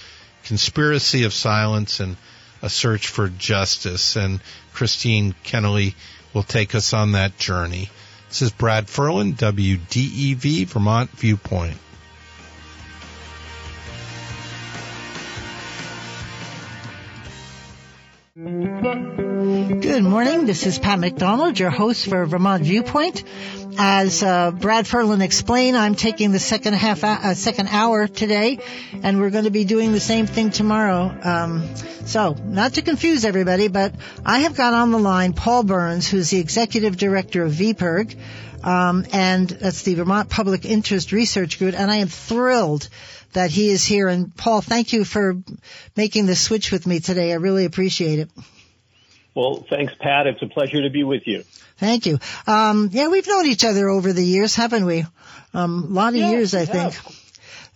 Speaker 2: conspiracy of silence, and a search for justice. And Christine Kenneally will take us on that journey. This is Brad Ferland, WDEV Vermont Viewpoint.
Speaker 5: Good morning. This is Pat McDonald, your host for Vermont Viewpoint. As uh, Brad Ferland explained, I'm taking the second half, uh, second hour today, and we're going to be doing the same thing tomorrow. Um, so, not to confuse everybody, but I have got on the line Paul Burns, who's the executive director of VPIRG, um, and that's the Vermont Public Interest Research Group, and I am thrilled that he is here. And Paul, thank you for making the switch with me today. I really appreciate it.
Speaker 6: Well, thanks, Pat. It's a pleasure to be with you.
Speaker 5: Thank you. Um, yeah, we've known each other over the years, haven't we? Um, a lot of years, I think.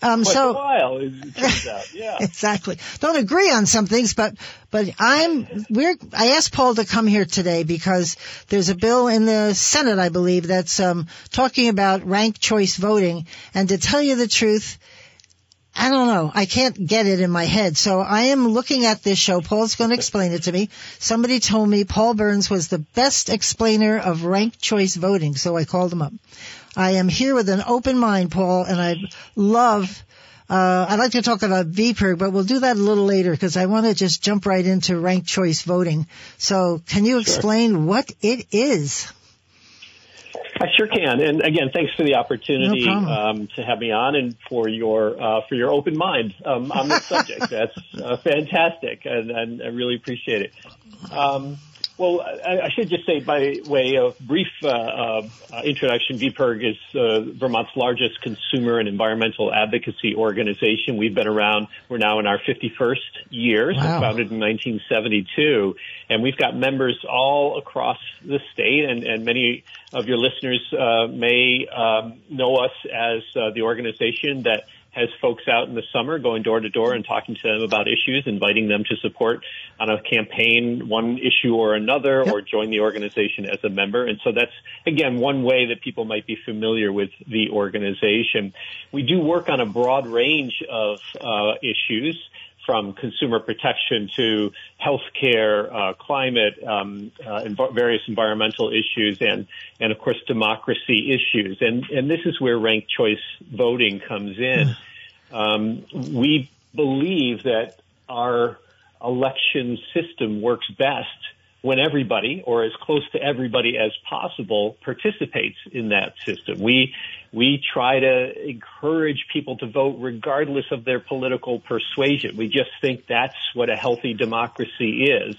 Speaker 5: Um,
Speaker 6: Quite
Speaker 5: so
Speaker 6: a while, it turns out. *laughs* Yeah,
Speaker 5: exactly. Don't agree on some things, but but I'm we're. I asked Paul to come here today because there's a bill in the Senate, I believe, that's um, talking about rank choice voting. And to tell you the truth, I don't know. I can't get it in my head. So I am looking at this show. Paul's going to explain it to me. Somebody told me Paul Burns was the best explainer of ranked choice voting, so I called him up. I am here with an open mind, Paul, and I love uh, I'd like to talk about VPIRG, but we'll do that a little later because I want to just jump right into ranked choice voting. So can you explain sure. what it is?
Speaker 6: I sure can. And again, thanks for the opportunity no um, to have me on and for your uh, for your open mind um, on this subject. *laughs* That's uh, fantastic, and, and, I really appreciate it. Um, well, I, I, should just say by way of brief uh, uh, introduction, VPIRG is uh, Vermont's largest consumer and environmental advocacy organization. We've been around, we're now in our 51st year, wow. founded in 1972, and we've got members all across the state, and, and many of your listeners uh, may um, know us as uh, the organization that has folks out in the summer going door to door and talking to them about issues, inviting them to support on a campaign one issue or another yep. or join the organization as a member. And so that's, again, one way that people might be familiar with the organization. We do work on a broad range of uh, issues from consumer protection to healthcare, uh, climate, um, uh, env- various environmental issues, and and of course democracy issues. And and this is where ranked choice voting comes in. Um, we believe that our election system works best when everybody, or as close to everybody as possible, participates in that system. We we try to encourage people to vote regardless of their political persuasion. We just think that's what a healthy democracy is: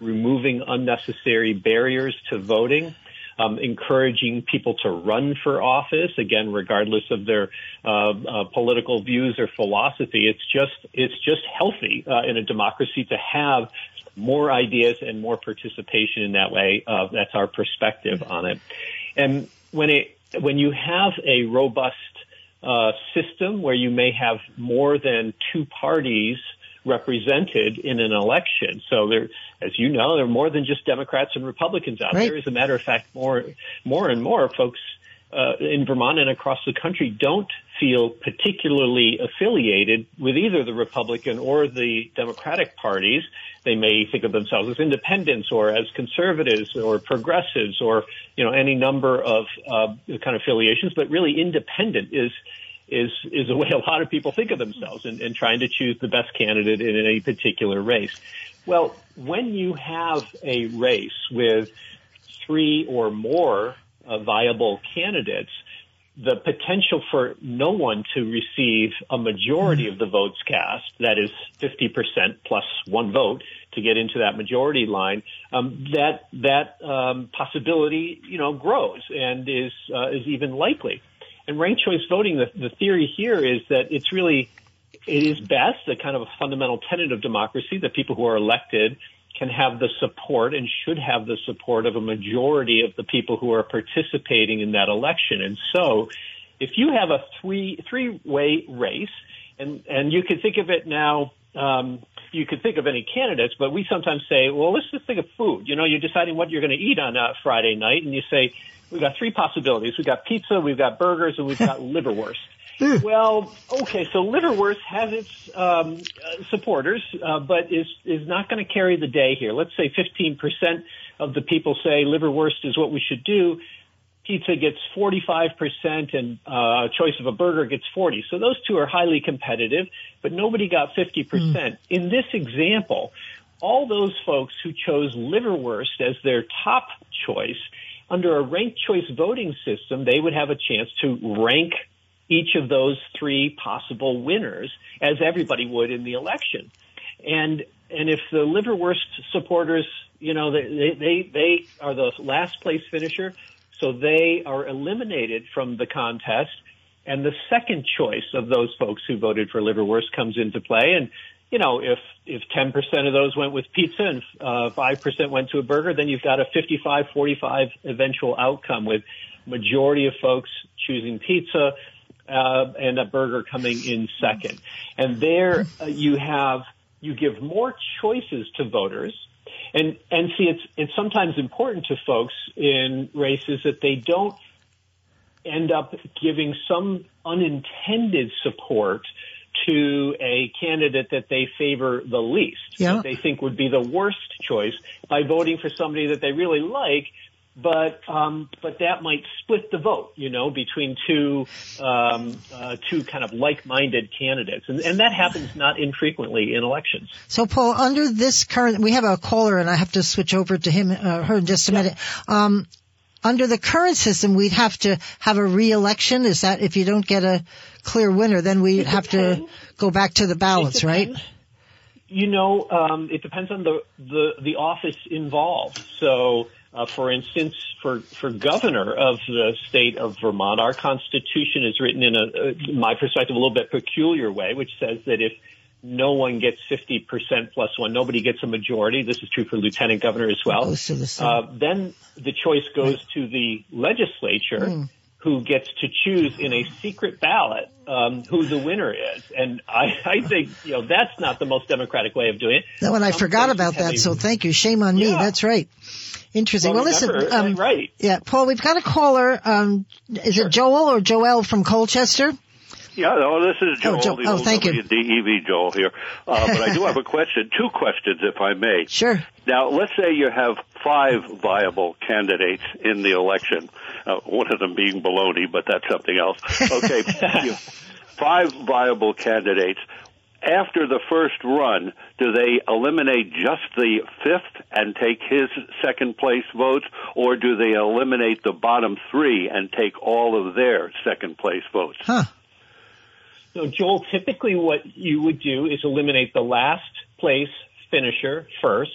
Speaker 6: removing unnecessary barriers to voting. um, encouraging people to run for office, again, regardless of their uh, uh, political views or philosophy. It's just it's just healthy uh, in a democracy to have more ideas and more participation in that way. Uh, that's our perspective on it. And when it when you have a robust uh, system where you may have more than two parties represented in an election. So there, as you know, there are more than just Democrats and Republicans out right. there. As a matter of fact, more, more and more folks uh, in Vermont and across the country don't feel particularly affiliated with either the Republican or the Democratic parties. They may think of themselves as independents or as conservatives or progressives or you know any number of uh, kind of affiliations, but really independent is is is the way a lot of people think of themselves in, in trying to choose the best candidate in any particular race. Well, when you have a race with three or more uh, viable candidates, the potential for no one to receive a majority of the votes cast, that is 50% plus one vote to get into that majority line, um, that that um, possibility, you know, grows and is uh, is even likely. And ranked choice voting, the, the theory here is that it's really, it is best, a kind of a fundamental tenet of democracy that people who are elected can have the support and should have the support of a majority of the people who are participating in that election. And so if you have a three, three way race, and, and you can think of it now, um, you could think of any candidates, but we sometimes say, well, let's just think of food. You know, you're deciding what you're going to eat on a Friday night, and you say, we've got three possibilities. We've got pizza, we've got burgers, and we've got *laughs* liverwurst. well, okay, so liverwurst has its um, uh, supporters, uh, but is is not going to carry the day here. Let's say 15% of the people say liverwurst is what we should do. Pizza gets 45% and uh, choice of a burger gets 40. So those two are highly competitive, but nobody got 50%. Mm. In this example, all those folks who chose liverwurst as their top choice under a ranked choice voting system, they would have a chance to rank each of those three possible winners as everybody would in the election. And and if the liverwurst supporters, you know, they they they are the last place finisher, so they are eliminated from the contest. And the second choice of those folks who voted for liverwurst comes into play. And you know, if if 10% of those went with pizza and uh, 5% went to a burger, then you've got a 55-45 eventual outcome with majority of folks choosing pizza uh, and a burger coming in second. And there uh, you have you give more choices to voters. And and see, it's it's sometimes important to folks in races that they don't end up giving some unintended support to a candidate that they favor the least, yeah. that they think would be the worst choice by voting for somebody that they really like. But um, but that might split the vote, you know, between two um, uh, two kind of like-minded candidates, and, and that happens not infrequently in elections.
Speaker 5: So, Paul, under this current, we have a caller, and I have to switch over to him uh, her in just a yeah. minute. Um, under the current system, we'd have to have a re-election. Is that if you don't get a clear winner, then we'd have to go back to the ballots, right?
Speaker 6: You know, um, it depends on the, the, the office involved. So, uh, for instance, for, for governor of the state of Vermont, our constitution is written in a, uh, my perspective, a little bit peculiar way, which says that if no one gets 50% plus one, nobody gets a majority. This is true for lieutenant governor as well. Uh, then the choice goes to the legislature. Mm who gets to choose in a secret ballot um, who the winner is. And I, *laughs* I think you know that's not the most democratic way of doing it.
Speaker 5: No, and I forgot about that. A, so thank you. Shame on me. That's right. Interesting.
Speaker 6: Well,
Speaker 5: well
Speaker 6: remember, listen, um, right?
Speaker 5: Yeah, Paul, we've got a caller. Um, is sure. it Joel or Joel from Colchester?
Speaker 7: Yeah, no, this is Joel,
Speaker 5: oh, Joe,
Speaker 7: the
Speaker 5: oh, thank you.
Speaker 7: DEV Joel here. Uh, but I do have a question, two questions, if I may.
Speaker 5: Sure.
Speaker 7: Now, let's say you have five viable candidates in the election *laughs* uh, one of them being baloney, but that's something else. Okay, *laughs* five viable candidates. After the first run, do they eliminate just the fifth and take his second place votes, or do they eliminate the bottom three and take all of their second place votes?
Speaker 5: Huh.
Speaker 6: So, Joel, typically what you would do is eliminate the last place finisher first,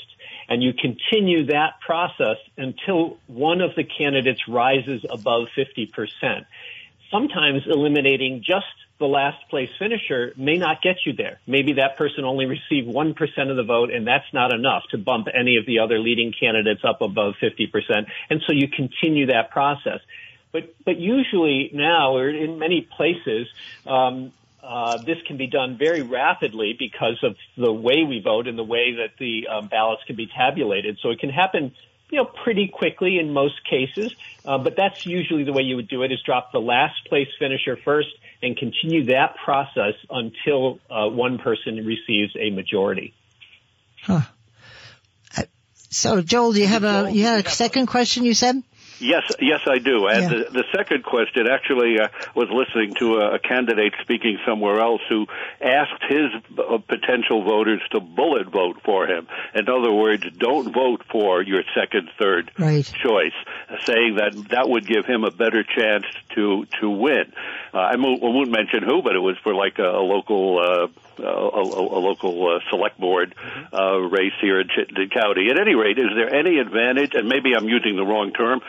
Speaker 6: And you continue that process until one of the candidates rises above 50%. Sometimes eliminating just the last place finisher may not get you there. Maybe that person only received 1% of the vote and that's not enough to bump any of the other leading candidates up above 50%. And so you continue that process. But, but usually now, or in many places, um, uh, this can be done very rapidly because of the way we vote and the way that the um, ballots can be tabulated. So it can happen, you know, pretty quickly in most cases. Uh, but that's usually the way you would do it: is drop the last place finisher first and continue that process until uh, one person receives a majority.
Speaker 5: Huh. Uh, so, Joel, do you have a you had a second question? You said.
Speaker 7: Yes, yes, I do. And yeah. the, the second question actually uh, was listening to a, a, candidate speaking somewhere else who asked his uh, potential voters to bullet vote for him. In other words, don't vote for your second, third
Speaker 5: right.
Speaker 7: choice, saying that that would give him a better chance to to win. Uh, I, won't, I won't mention who, but it was for like a, a local uh, a, a, local uh, select board uh, race here in Chittenden County. At any rate, is there any advantage? And maybe I'm using the wrong term,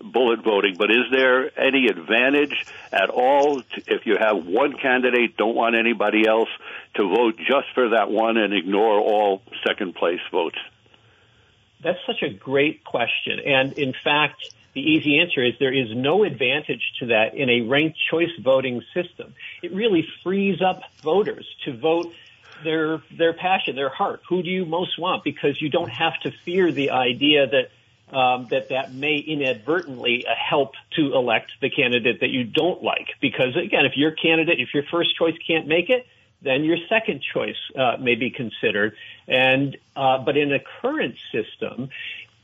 Speaker 7: bullet voting, but is there any advantage at all to, if you have one candidate, don't want anybody else to vote just for that one and ignore all second place votes?
Speaker 6: That's such a great question, and in fact the easy answer is there is no advantage to that in a ranked choice voting system. It really frees up voters to vote their their passion, their heart. Who do you most want? Because you don't have to fear the idea that um, that that may inadvertently uh, help to elect the candidate that you don't like. Because again, if your candidate, if your first choice can't make it, then your second choice uh, may be considered. And uh, but in a current system,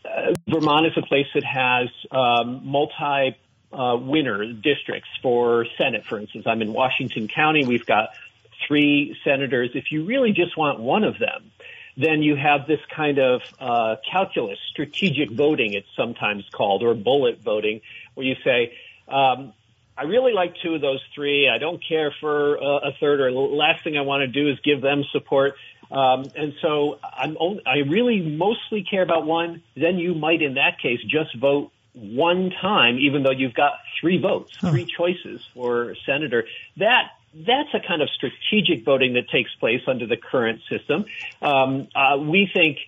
Speaker 6: uh, Vermont is a place that has um, multi uh, winner districts for Senate, for instance. I'm in Washington County. We've got three senators. If you really just want one of them, then you have this kind of uh, calculus, strategic voting, it's sometimes called, or bullet voting, where you say, um, I really like two of those three. I don't care for uh, a third, or the last thing I want to do is give them support. Um, and so I'm only, I really mostly care about one. Then you might, in that case, just vote one time, even though you've got three votes, three choices for senator. That that's a kind of strategic voting that takes place under the current system. Um, uh, we think.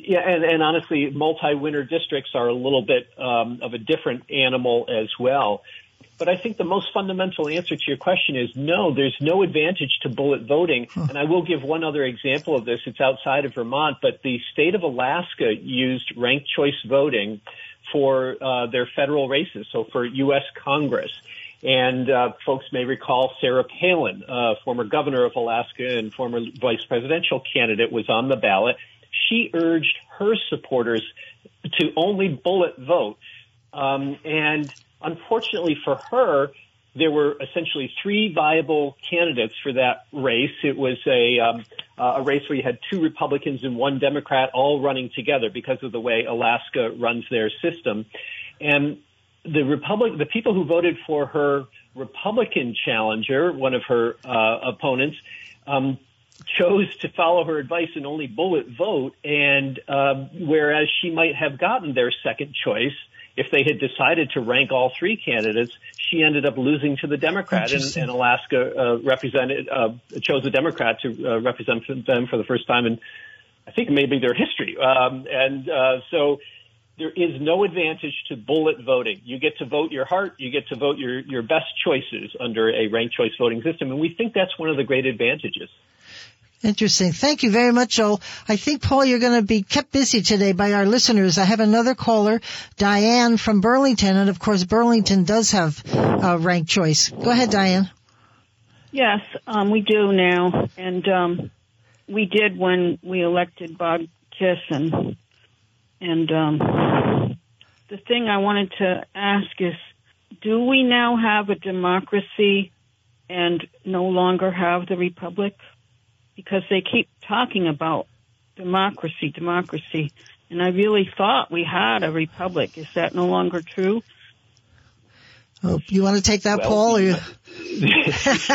Speaker 6: Yeah, and, and honestly, multi-winner districts are a little bit um, of a different animal as well. But I think the most fundamental answer to your question is no, there's no advantage to bullet voting. Huh. And I will give one other example of this. It's outside of Vermont, but the state of Alaska used ranked choice voting for uh, their federal races, so for U.S. Congress. And uh, folks may recall Sarah Palin, uh, former governor of Alaska and former vice presidential candidate, was on the ballot. She urged her supporters to only bullet vote. Um, and Unfortunately for her, there were essentially three viable candidates for that race. It was a um, a race where you had two Republicans and one Democrat all running together because of the way Alaska runs their system. And the Republic, the people who voted for her Republican challenger, one of her uh, opponents, um, chose to follow her advice and only bullet vote. And um, whereas she might have gotten their second choice if they had decided to rank all three candidates, she ended up losing to the Democrat, and, and Alaska uh, represented uh, chose a Democrat to uh, represent them for the first time in, I think, maybe their history. Um, and uh, so there is no advantage to bullet voting. You get to vote your heart, you get to vote your your best choices under a ranked choice voting system, and we think that's one of the great advantages.
Speaker 5: Interesting. Thank you very much, Joel. I think, Paul, you're going to be kept busy today by our listeners. I have another caller, Diane from Burlington, and of course, Burlington does have a ranked choice. Go ahead, Diane.
Speaker 8: Yes, um, we do now, and um, we did when we elected Bob Kiss, and and um, the thing I wanted to ask is, do we now have a democracy and no longer have the republic? because they keep talking about democracy, democracy. And I really thought we had a republic. Is that no longer true?
Speaker 5: Oh, you want to take that, well, Paul? *laughs*
Speaker 6: this is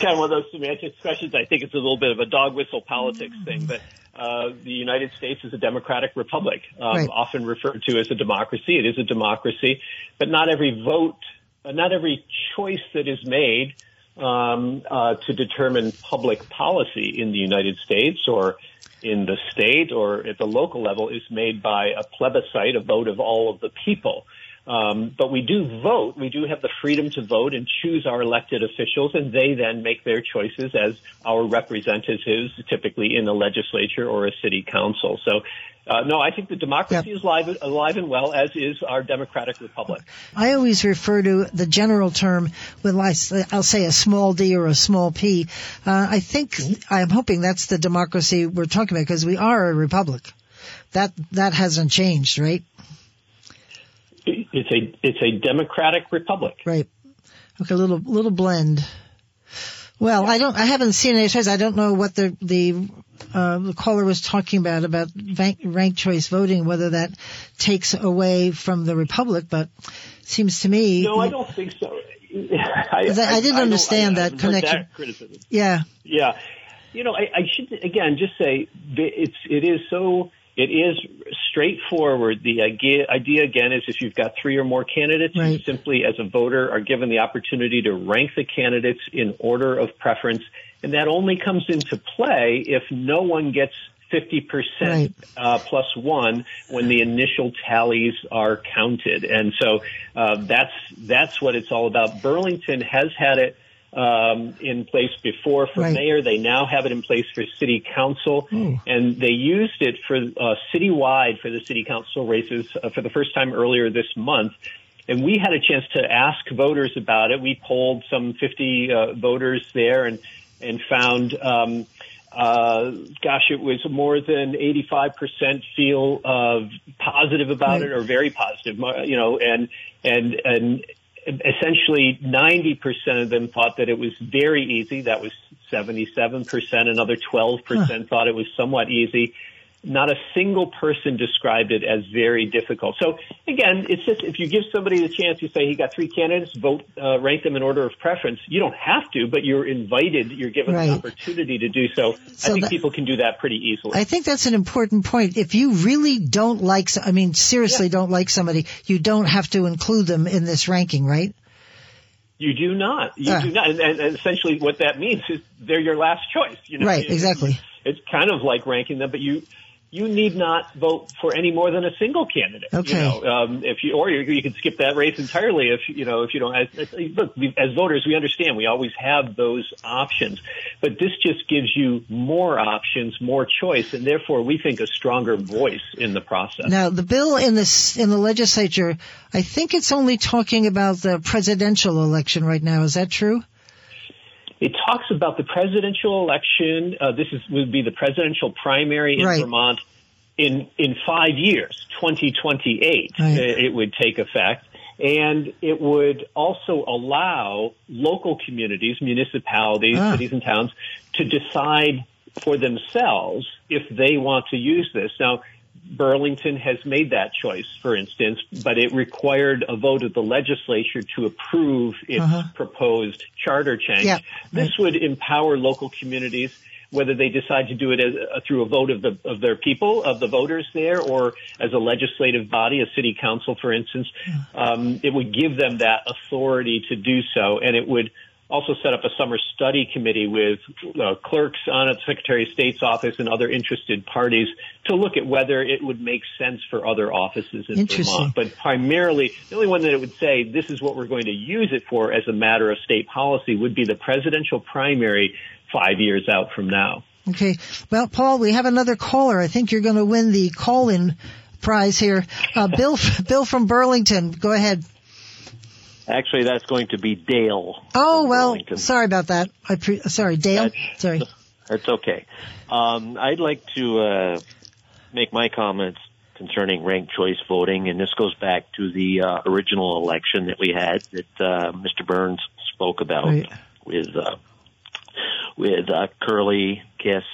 Speaker 6: kind of one of those semantic questions. I think it's a little bit of a dog whistle politics thing, but uh, the United States is a democratic republic, um,
Speaker 5: Right.
Speaker 6: often referred to as a democracy. It is a democracy, but not every vote, uh, not every choice that is made um, uh, to determine public policy in the United States or in the state or at the local level is made by a plebiscite, a vote of all of the people. Um, but we do vote. We do have the freedom to vote and choose our elected officials, and they then make their choices as our representatives, typically in a legislature or a city council. So, uh, no, I think the democracy
Speaker 5: Yep.
Speaker 6: is alive, alive and well, as is our democratic republic.
Speaker 5: I always refer to the general term with, I'll say a small d or a small p. Uh, I think, I'm hoping that's the democracy we're talking about because we are a republic. That, that hasn't changed, right?
Speaker 6: It's a it's a democratic republic.
Speaker 5: Right. Okay, little, little blend. Well, I don't, I haven't seen any choice. I don't know what the, the, uh, the caller was talking about, about rank, ranked choice voting, whether that takes away from the republic, but it seems to me.
Speaker 6: No, I don't think so. *laughs* I,
Speaker 5: I didn't
Speaker 6: don't-
Speaker 5: understand
Speaker 6: I
Speaker 5: that connection.
Speaker 6: That.
Speaker 5: Yeah.
Speaker 6: Yeah, you know, I, I should again just say it's it is so it is straightforward. The idea idea again is if you've got three or more candidates, you simply as a voter are given the opportunity to rank the candidates in order of preference, and that only comes into play if no one gets. 50%
Speaker 5: Right.
Speaker 6: uh, plus one when the initial tallies are counted. And so uh, that's that's what it's all about. Burlington has had it um, in place before for
Speaker 5: Right.
Speaker 6: mayor. They now have it in place for city council,
Speaker 5: Ooh.
Speaker 6: and they used it for uh, citywide for the city council races uh, for the first time earlier this month. And we had a chance to ask voters about it. We polled some 50 uh, voters there and and found. Um, uh, gosh, it was more than 85% feel uh, positive about
Speaker 5: Right.
Speaker 6: it or very positive, you know, and, and, and essentially 90% of them thought that it was very easy. That was 77%. Another 12% thought it was somewhat easy. Not a single person described it as very difficult. So again, it's just if you give somebody the chance, you say he got three candidates, vote, uh, rank them in order of preference. You don't have to, but you're invited. You're given
Speaker 5: Right.
Speaker 6: an opportunity to do so.
Speaker 5: So
Speaker 6: I think
Speaker 5: that-
Speaker 6: people can do that pretty easily.
Speaker 5: I think that's an important point. If you really don't like, I mean, seriously don't like somebody, you don't have to include them in this ranking, right?
Speaker 6: You do not. You
Speaker 5: Ah.
Speaker 6: do not. And, and, and essentially, what that means is they're your last choice. You know,
Speaker 5: Right, exactly.
Speaker 6: It's kind of like ranking them, but you you need not vote for any more than a single candidate.
Speaker 5: Okay.
Speaker 6: You know, um, if you or you, you can skip that race entirely if you know if you don't. As, as, look, as voters, we understand we always have those options, but this just gives you more options, more choice, and therefore we think a stronger voice in the process.
Speaker 5: Now, the bill in this in the legislature, I think it's only talking about the presidential election right now. Is that true?
Speaker 6: It talks about the presidential election. Uh, this is would be the presidential primary in
Speaker 5: Right.
Speaker 6: Vermont in in five years, 2028.
Speaker 5: Right.
Speaker 6: uh, It would take effect, and it would also allow local communities, municipalities,
Speaker 5: Ah.
Speaker 6: cities, and towns to decide for themselves if they want to use this. Now, Burlington has made that choice, for instance, but it required a vote of the legislature to approve its
Speaker 5: Uh-huh.
Speaker 6: proposed charter change.
Speaker 5: Yeah,
Speaker 6: This would empower local communities, whether they decide to do it as, uh, through a vote of the of their people, of the voters there, or as a legislative body, a city council, for instance. Um, it would give them that authority to do so, and it would also set up a summer study committee with uh, clerks on it, Secretary of State's office, and other interested parties to look at whether it would make sense for other offices in. Vermont. But primarily, the only one that it would say this is what we're going to use it for as a matter of state policy would be the presidential primary five years out from now.
Speaker 5: Okay. Well, Paul, we have another caller. I think you're going to win the call-in prize here. Uh, Bill, *laughs* Bill from Burlington. Go ahead.
Speaker 9: Actually, that's going to be Dale.
Speaker 5: Oh well,
Speaker 9: Burlington.
Speaker 5: sorry about that. I pre- sorry, Dale.
Speaker 9: That's-
Speaker 5: Sorry. *laughs*
Speaker 9: That's okay. Um, I'd like to uh, make my comments concerning ranked choice voting, and this goes back to the uh, original election that we had that uh, Mr. Burns spoke about
Speaker 5: Right.
Speaker 9: with uh, with uh, Curly Kiss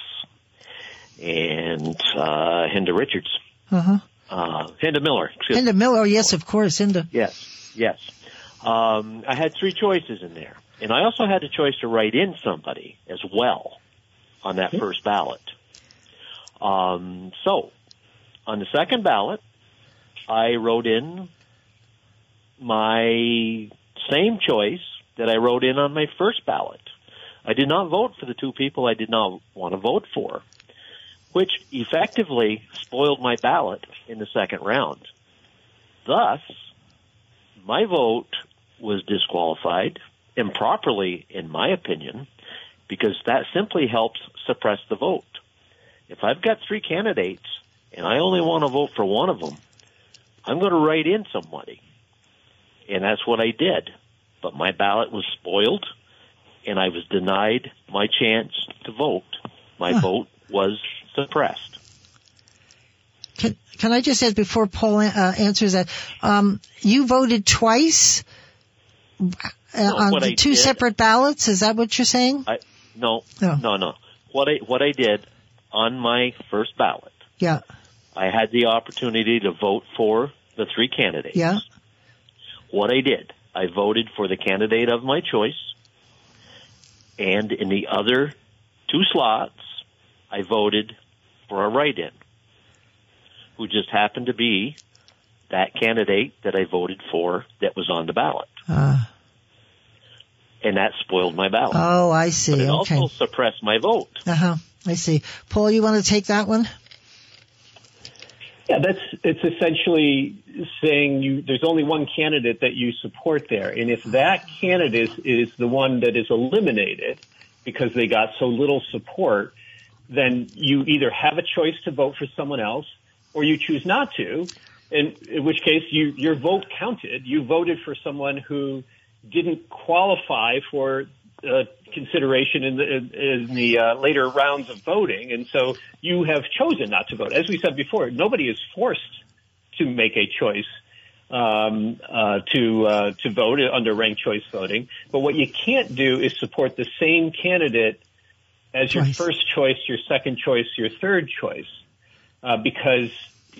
Speaker 9: and uh, Hinda Richards,
Speaker 5: Uh huh.
Speaker 9: uh, Hinda Miller. excuse me.
Speaker 5: Hinda Miller. Oh, yes, of course, Hinda.
Speaker 9: Yes, yes. Um, I had three choices in there, and I also had a choice to write in somebody as well on that first ballot. Um, so, on the second ballot, I wrote in my same choice that I wrote in on my first ballot. I did not vote for the two people I did not want to vote for, which effectively spoiled my ballot in the second round. Thus, my vote was disqualified improperly, in my opinion, because that simply helps suppress the vote. If I've got three candidates and I only want to vote for one of them, I'm going to write in somebody. And that's what I did. But my ballot was spoiled and I was denied my chance to vote. My huh. vote was suppressed.
Speaker 5: Can, can I just ask before Paul uh, answers that? Um, you voted twice uh, on the I two did, separate ballots. Is that what you're saying?
Speaker 9: I, no, no, no, no. What I what I did on my first ballot.
Speaker 5: Yeah.
Speaker 9: I had the opportunity to vote for the three candidates.
Speaker 5: Yeah.
Speaker 9: What I did, I voted for the candidate of my choice, and in the other two slots, I voted for a write-in, who just happened to be that candidate that I voted for that was on the ballot. Uh. And that spoiled my ballot.
Speaker 5: Oh, I see.
Speaker 9: But it
Speaker 5: okay.
Speaker 9: also suppressed my vote.
Speaker 5: Uh huh. I see. Paul, you want to take that one?
Speaker 6: Yeah, that's it's essentially saying you there's only one candidate that you support there, and if that candidate is, is the one that is eliminated because they got so little support, then you either have a choice to vote for someone else or you choose not to, in, in which case you, your vote counted. You voted for someone who didn't qualify for uh, consideration in the, in the uh, later rounds of voting, and so you have chosen not to vote. As we said before, nobody is forced to make a choice um, uh, to uh, to vote under ranked choice voting. But what you can't do is support the same candidate as your first choice, your second choice, your third choice, uh, because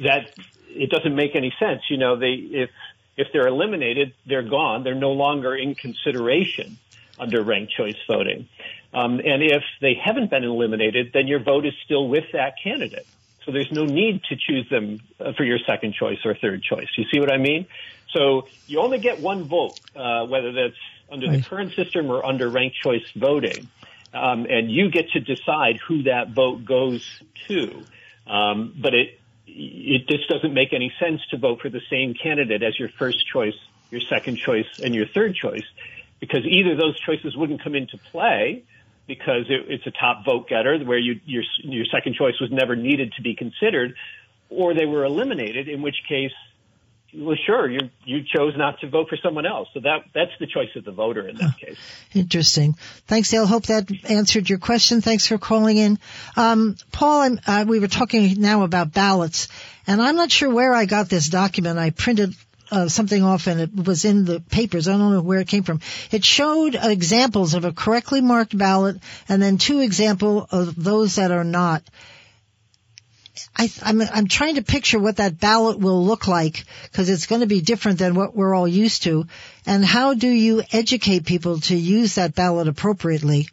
Speaker 6: that it doesn't make any sense. You know, they if if they're eliminated, they're gone. They're no longer in consideration under ranked choice voting. Um, and if they haven't been eliminated, then your vote is still with that candidate. So there's no need to choose them uh, for your second choice or third choice. You see what I mean? So you only get one vote, uh, whether that's under right. the current system or under ranked choice voting. Um, and you get to decide who that vote goes to. Um, but it, it just doesn't make any sense to vote for the same candidate as your first choice, your second choice, and your third choice because either those choices wouldn't come into play because it, it's a top vote getter where you, your, your second choice was never needed to be considered, or they were eliminated, in which case, well, sure, you you chose not to vote for someone else. So that that's the choice of the voter in that oh, case.
Speaker 5: Interesting. Thanks, Dale. Hope that answered your question. Thanks for calling in, um, Paul. Uh, we were talking now about ballots, and I'm not sure where I got this document. I printed uh, something off and it was in the papers. I don't know where it came from. It showed examples of a correctly marked ballot and then two example of those that are not. I, I'm, I'm trying to picture what that ballot will look like because it's going to be different than what we're all used to. And how do you educate people to use that ballot appropriately?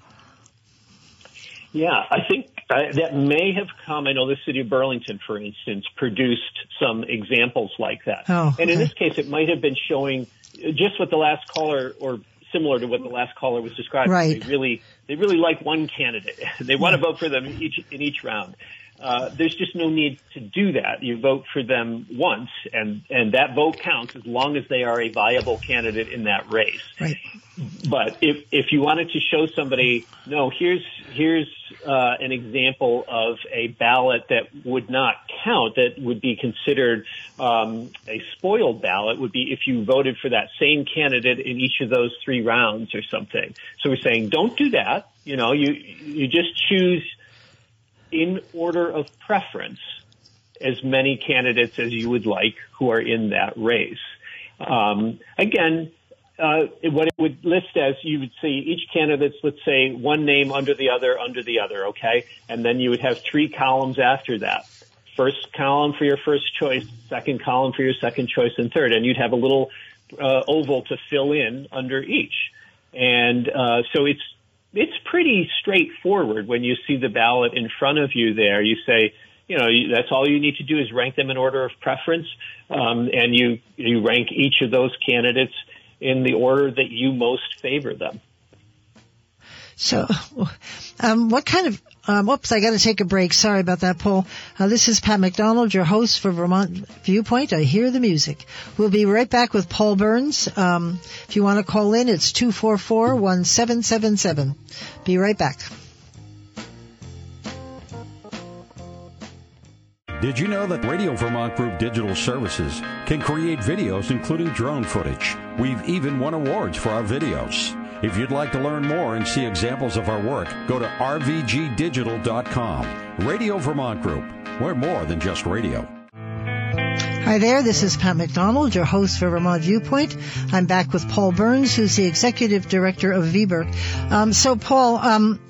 Speaker 6: Yeah, I think uh, that may have come. I know the city of Burlington, for instance, produced some examples like that.
Speaker 5: Oh, okay.
Speaker 6: And in this case, it might have been showing just what the last caller or similar to what the last caller was describing.
Speaker 5: Right.
Speaker 6: They really, they really like one candidate. *laughs* they want to vote for them each, in each round. Uh, there's just no need to do that. You vote for them once, and and that vote counts as long as they are a viable candidate in that race.
Speaker 5: Right.
Speaker 6: But if if you wanted to show somebody, no, here's here's uh, an example of a ballot that would not count, that would be considered um, a spoiled ballot, would be if you voted for that same candidate in each of those three rounds or something. So we're saying, don't do that. You know, you you just choose in order of preference as many candidates as you would like who are in that race. Um, again, uh, what it would list as you would see each candidate's, let's say, one name under the other, under the other, okay? And then you would have three columns after that. First column for your first choice, second column for your second choice, and third. And you'd have a little uh, oval to fill in under each. And uh, so it's it's pretty straightforward when you see the ballot in front of you there. You say, you know, that's all you need to do is rank them in order of preference, um, and you you rank each of those candidates in the order that you most favor them.
Speaker 5: So, um, what kind of um, whoops, I got to take a break. Sorry about that, Paul. Uh, this is Pat McDonald, your host for Vermont Viewpoint. I hear the music. We'll be right back with Paul Burns. Um, if you want to call in, it's 244-1777. Be right back.
Speaker 1: Did you know that Radio Vermont Group Digital Services can create videos including drone footage? We've even won awards for our videos. If you'd like to learn more and see examples of our work, go to rvgdigital.com. Radio Vermont Group. We're more than just radio.
Speaker 5: Hi there, this is Pat McDonald, your host for Vermont Viewpoint. I'm back with Paul Burns, who's the executive director of VPIRG. Um, so, Paul, um,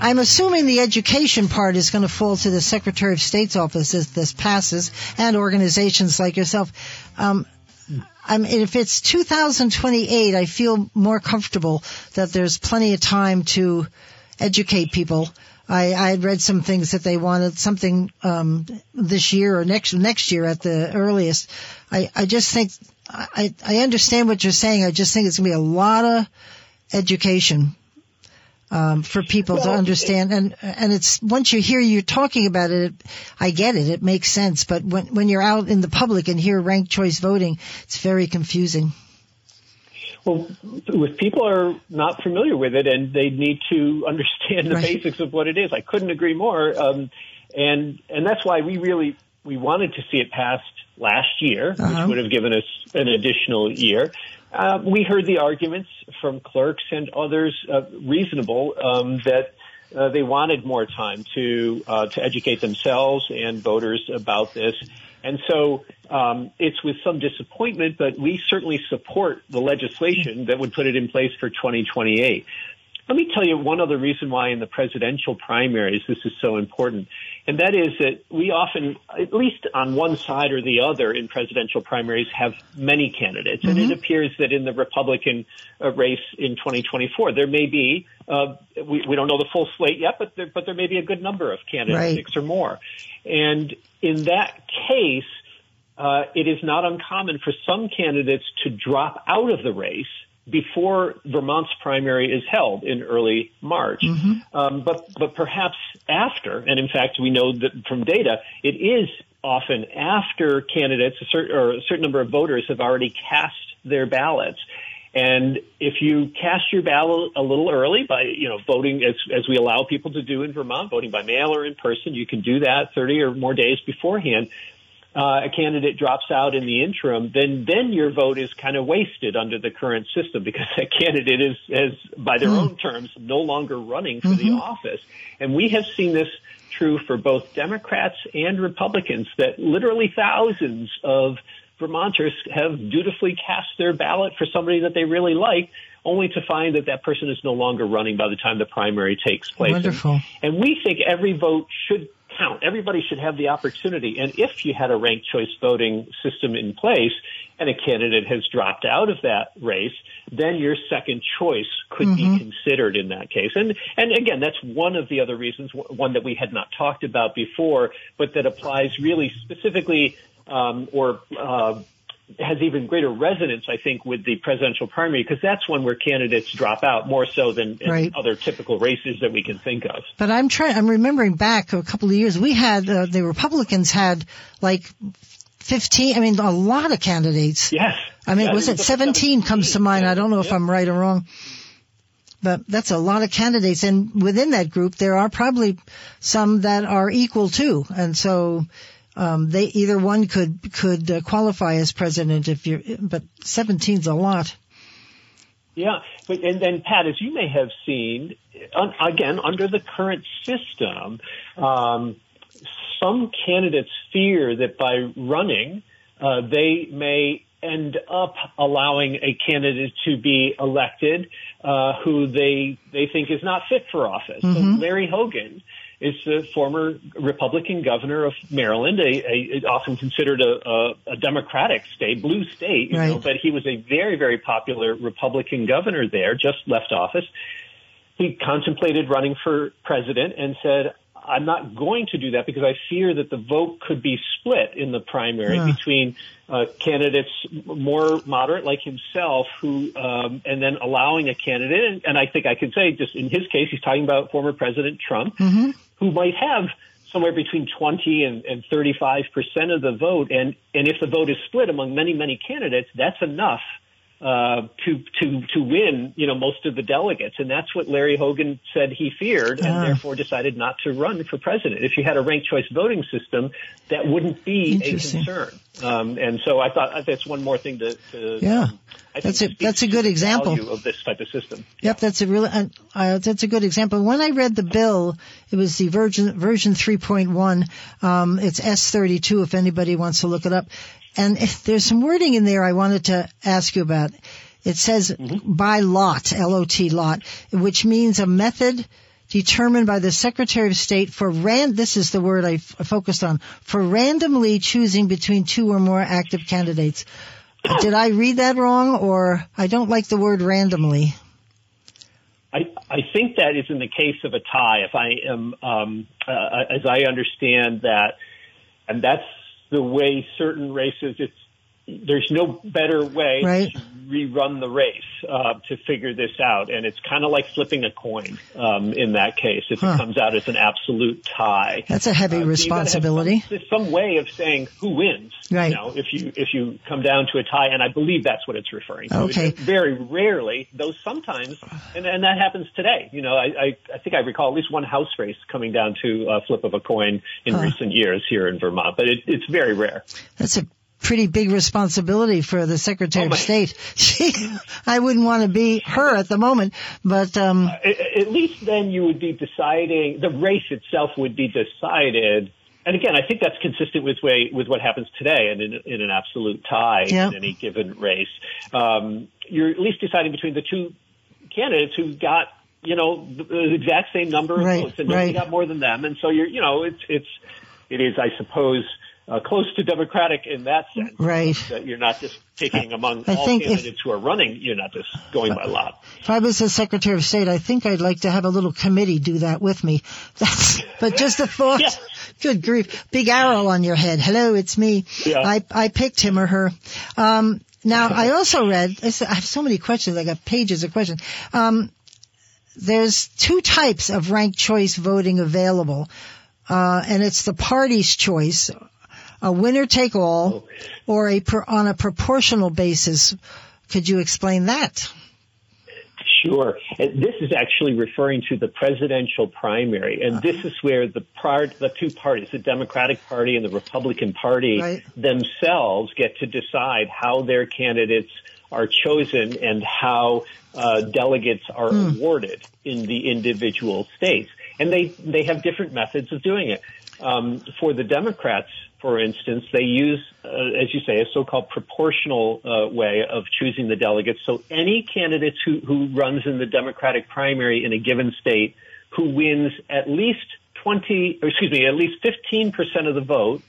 Speaker 5: I'm assuming the education part is going to fall to the Secretary of State's office as this passes, and organizations like yourself. Um, I mean, if it's 2028, I feel more comfortable that there's plenty of time to educate people. I, I had read some things that they wanted something um, this year or next next year at the earliest. I, I just think I, I understand what you're saying. I just think it's going to be a lot of education um, for people well, to understand. And and it's once you hear you talking about it, I get it. It makes sense. But when when you're out in the public and hear ranked choice voting, it's very confusing.
Speaker 6: Well, if people are not familiar with it and they need to understand the right. basics of what it is, I couldn't agree more. Um, and and that's why we really we wanted to see it passed last year, uh-huh. which would have given us an additional year. Uh, we heard the arguments from clerks and others uh, reasonable um, that uh, they wanted more time to uh, to educate themselves and voters about this. And so um, it's with some disappointment, but we certainly support the legislation that would put it in place for 2028. Let me tell you one other reason why in the presidential primaries this is so important. And that is that we often, at least on one side or the other in presidential primaries, have many candidates. Mm-hmm. And it mm-hmm. appears that in the Republican uh, race in 2024, there may be, uh, we, we don't know the full slate yet, but there, but there may be a good number of candidates, right. six or more. And in that case, uh, it is not uncommon for some candidates to drop out of the race before Vermont's primary is held in early March. Mm-hmm. Um, but but perhaps after, and in fact, we know that from data, it is often after candidates a certain, or a certain number of voters have already cast their ballots. And if you cast your ballot a little early by, you know, voting as, as we allow people to do in Vermont, voting by mail or in person, you can do that 30 or more days beforehand uh, a candidate drops out in the interim, then then your vote is kind of wasted under the current system because *laughs* that candidate is, is by their mm. own terms, no longer running for mm-hmm. the office. And we have seen this true for both Democrats and Republicans that literally thousands of Vermonters have dutifully cast their ballot for somebody that they really like, only to find that that person is no longer running by the time the primary takes place.
Speaker 5: Wonderful.
Speaker 6: And, and we think every vote should count. Everybody should have the opportunity. And if you had a ranked choice voting system in place and a candidate has dropped out of that race, then your second choice could mm-hmm. be considered in that case. And, and again, that's one of the other reasons, one that we had not talked about before, but that applies really specifically um, or uh, has even greater resonance, I think, with the presidential primary because that's one where candidates drop out more so than right. other typical races that we can think of.
Speaker 5: But I'm trying. I'm remembering back a couple of years. We had uh, the Republicans had like 15. I mean, a lot of candidates.
Speaker 6: Yes.
Speaker 5: I mean, was it 17, 17 comes to mind? Yeah. I don't know if I'm right or wrong. But that's a lot of candidates, and within that group, there are probably some that are equal too. And so, um, they either one could could uh, qualify as president if you're, but 17's a lot.
Speaker 6: Yeah, but and then Pat, as you may have seen, un, again under the current system, um, some candidates fear that by running, uh, they may end up allowing a candidate to be elected uh, who they they think is not fit for office. Mm-hmm. So Larry Hogan is the former Republican governor of Maryland, a, a often considered a, a, a, Democratic state, blue state, you right. know, but he was a very, very popular Republican governor there, just left office. He contemplated running for president and said, I'm not going to do that because I fear that the vote could be split in the primary yeah. between uh, candidates more moderate like himself, who um, and then allowing a candidate, and, and, I think I can say just in his case, he's talking about former President Trump,
Speaker 5: mm-hmm.
Speaker 6: Who might have somewhere between 20 and, and 35 percent of the vote, and and if the vote is split among many many candidates, that's enough uh, to to to win, you know, most of the delegates, and that's what Larry Hogan said he feared, and uh. therefore decided not to run for president. If you had a ranked choice voting system, that wouldn't be a concern. Um, and so I thought that's one more thing to. to
Speaker 5: yeah, um, that's a that's a good example
Speaker 6: of this type of system.
Speaker 5: Yep, that's a really uh, uh, that's a good example. When I read the bill, it was the version version 3.1. Um, it's S32. If anybody wants to look it up, and there's some wording in there I wanted to ask you about. It says mm-hmm. by lot, L-O-T lot, which means a method determined by the Secretary of State for ran, this is the word I, f- focused on, for randomly choosing between two or more active candidates. *coughs* Did I read that wrong or I don't like the word randomly?
Speaker 6: I, I think that is in the case of a tie. If I am, um, uh, as I understand that, and that's the way certain races, it's there's no better way
Speaker 5: right.
Speaker 6: to rerun the race uh, to figure this out, and it's kind of like flipping a coin um, in that case. If huh. it comes out as an absolute tie,
Speaker 5: that's a heavy uh, responsibility.
Speaker 6: Some, some, way of saying who wins.
Speaker 5: Right.
Speaker 6: You know, if you if you come down to a tie, and I believe that's what it's referring to.
Speaker 5: Okay.
Speaker 6: very rarely, though sometimes, and, and that happens today. You know, I, I I think I recall at least one House race coming down to a flip of a coin in huh. recent years here in Vermont, but it, it's very rare.
Speaker 5: That's a pretty big responsibility for the Secretary oh, of State. *laughs* She, I wouldn't want to be her at the moment, but um,
Speaker 6: uh, at least then you would be deciding the race itself would be decided. And again, I think that's consistent with way with what happens today, and in, in an absolute tie in any given race, um, you're at least deciding between the two candidates who got you know the, the exact same number of
Speaker 5: right,
Speaker 6: votes, and nobody
Speaker 5: right.
Speaker 6: got more than them, and so you're you know it's it's it is I suppose uh, close to democratic in that sense.
Speaker 5: Right.
Speaker 6: That you're not just picking among I all candidates if, who are running. You're not just going by lot.
Speaker 5: If I was the Secretary of State, I think I'd like to have a little committee do that with me. *laughs* That's, but just a thought.
Speaker 6: yeah.
Speaker 5: Good grief. Big arrow on your head. Hello, it's me.
Speaker 6: Yeah.
Speaker 5: I, I picked him or her. Um, now, I also read, I have so many questions. I got pages of questions. Um, there's two types of ranked choice voting available. Uh, and it's the party's choice a winner take all or a per, on a proportional basis. Could you explain that?
Speaker 6: Sure. This is actually referring to the presidential primary, and this is where the part, the two parties, the Democratic Party and the Republican Party
Speaker 5: right.
Speaker 6: themselves get to decide how their candidates are chosen and how uh, delegates are hmm. awarded in the individual states. And they, they have different methods of doing it. Um, for the Democrats, for instance, they use, uh, as you say, a so-called proportional uh, way of choosing the delegates. So any candidate who, who runs in the Democratic primary in a given state who wins at least 20, or excuse me, at least 15% of the vote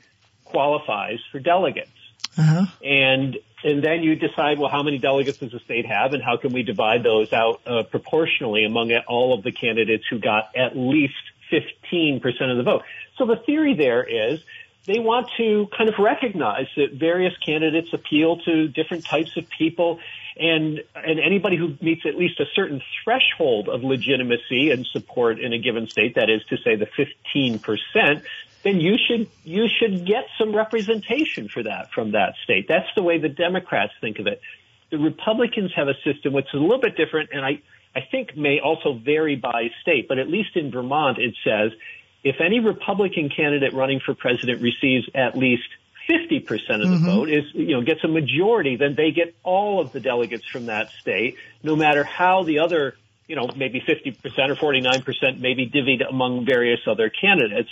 Speaker 6: qualifies for delegates.
Speaker 5: Uh-huh.
Speaker 6: And and then you decide, well, how many delegates does the state have, and how can we divide those out uh, proportionally among all of the candidates who got at least 15% of the vote. So the theory there is they want to kind of recognize that various candidates appeal to different types of people and and anybody who meets at least a certain threshold of legitimacy and support in a given state that is to say the 15% then you should you should get some representation for that from that state. That's the way the democrats think of it. The republicans have a system which is a little bit different and i i think may also vary by state but at least in vermont it says if any Republican candidate running for president receives at least 50% of the mm-hmm. vote is, you know, gets a majority, then they get all of the delegates from that state, no matter how the other, you know, maybe 50% or 49% may be divvied among various other candidates.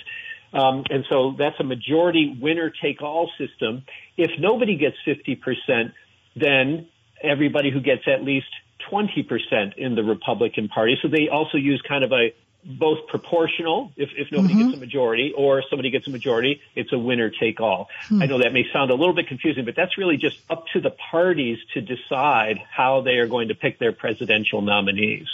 Speaker 6: Um, and so that's a majority winner take all system. If nobody gets 50%, then everybody who gets at least 20% in the Republican Party. So they also use kind of a both proportional if, if nobody mm-hmm. gets a majority or somebody gets a majority it's a winner take all hmm. i know that may sound a little bit confusing but that's really just up to the parties to decide how they are going to pick their presidential nominees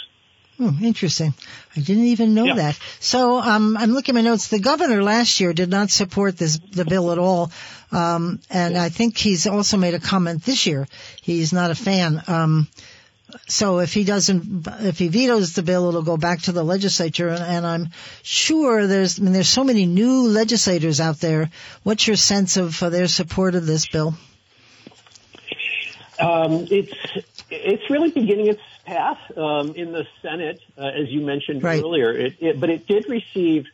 Speaker 5: Oh, interesting. I didn't even know yeah. that. So um, I'm looking at my notes. The governor last year did not support this the bill at all, um, and I think he's also made a comment this year. He's not a fan. Um, so if he doesn't, if he vetoes the bill, it'll go back to the legislature. And, and I'm sure there's, I mean, there's so many new legislators out there. What's your sense of uh, their support of this bill?
Speaker 6: Um, it's it's really beginning its path um, in the Senate, uh, as you mentioned right. earlier. It, it, but it did receive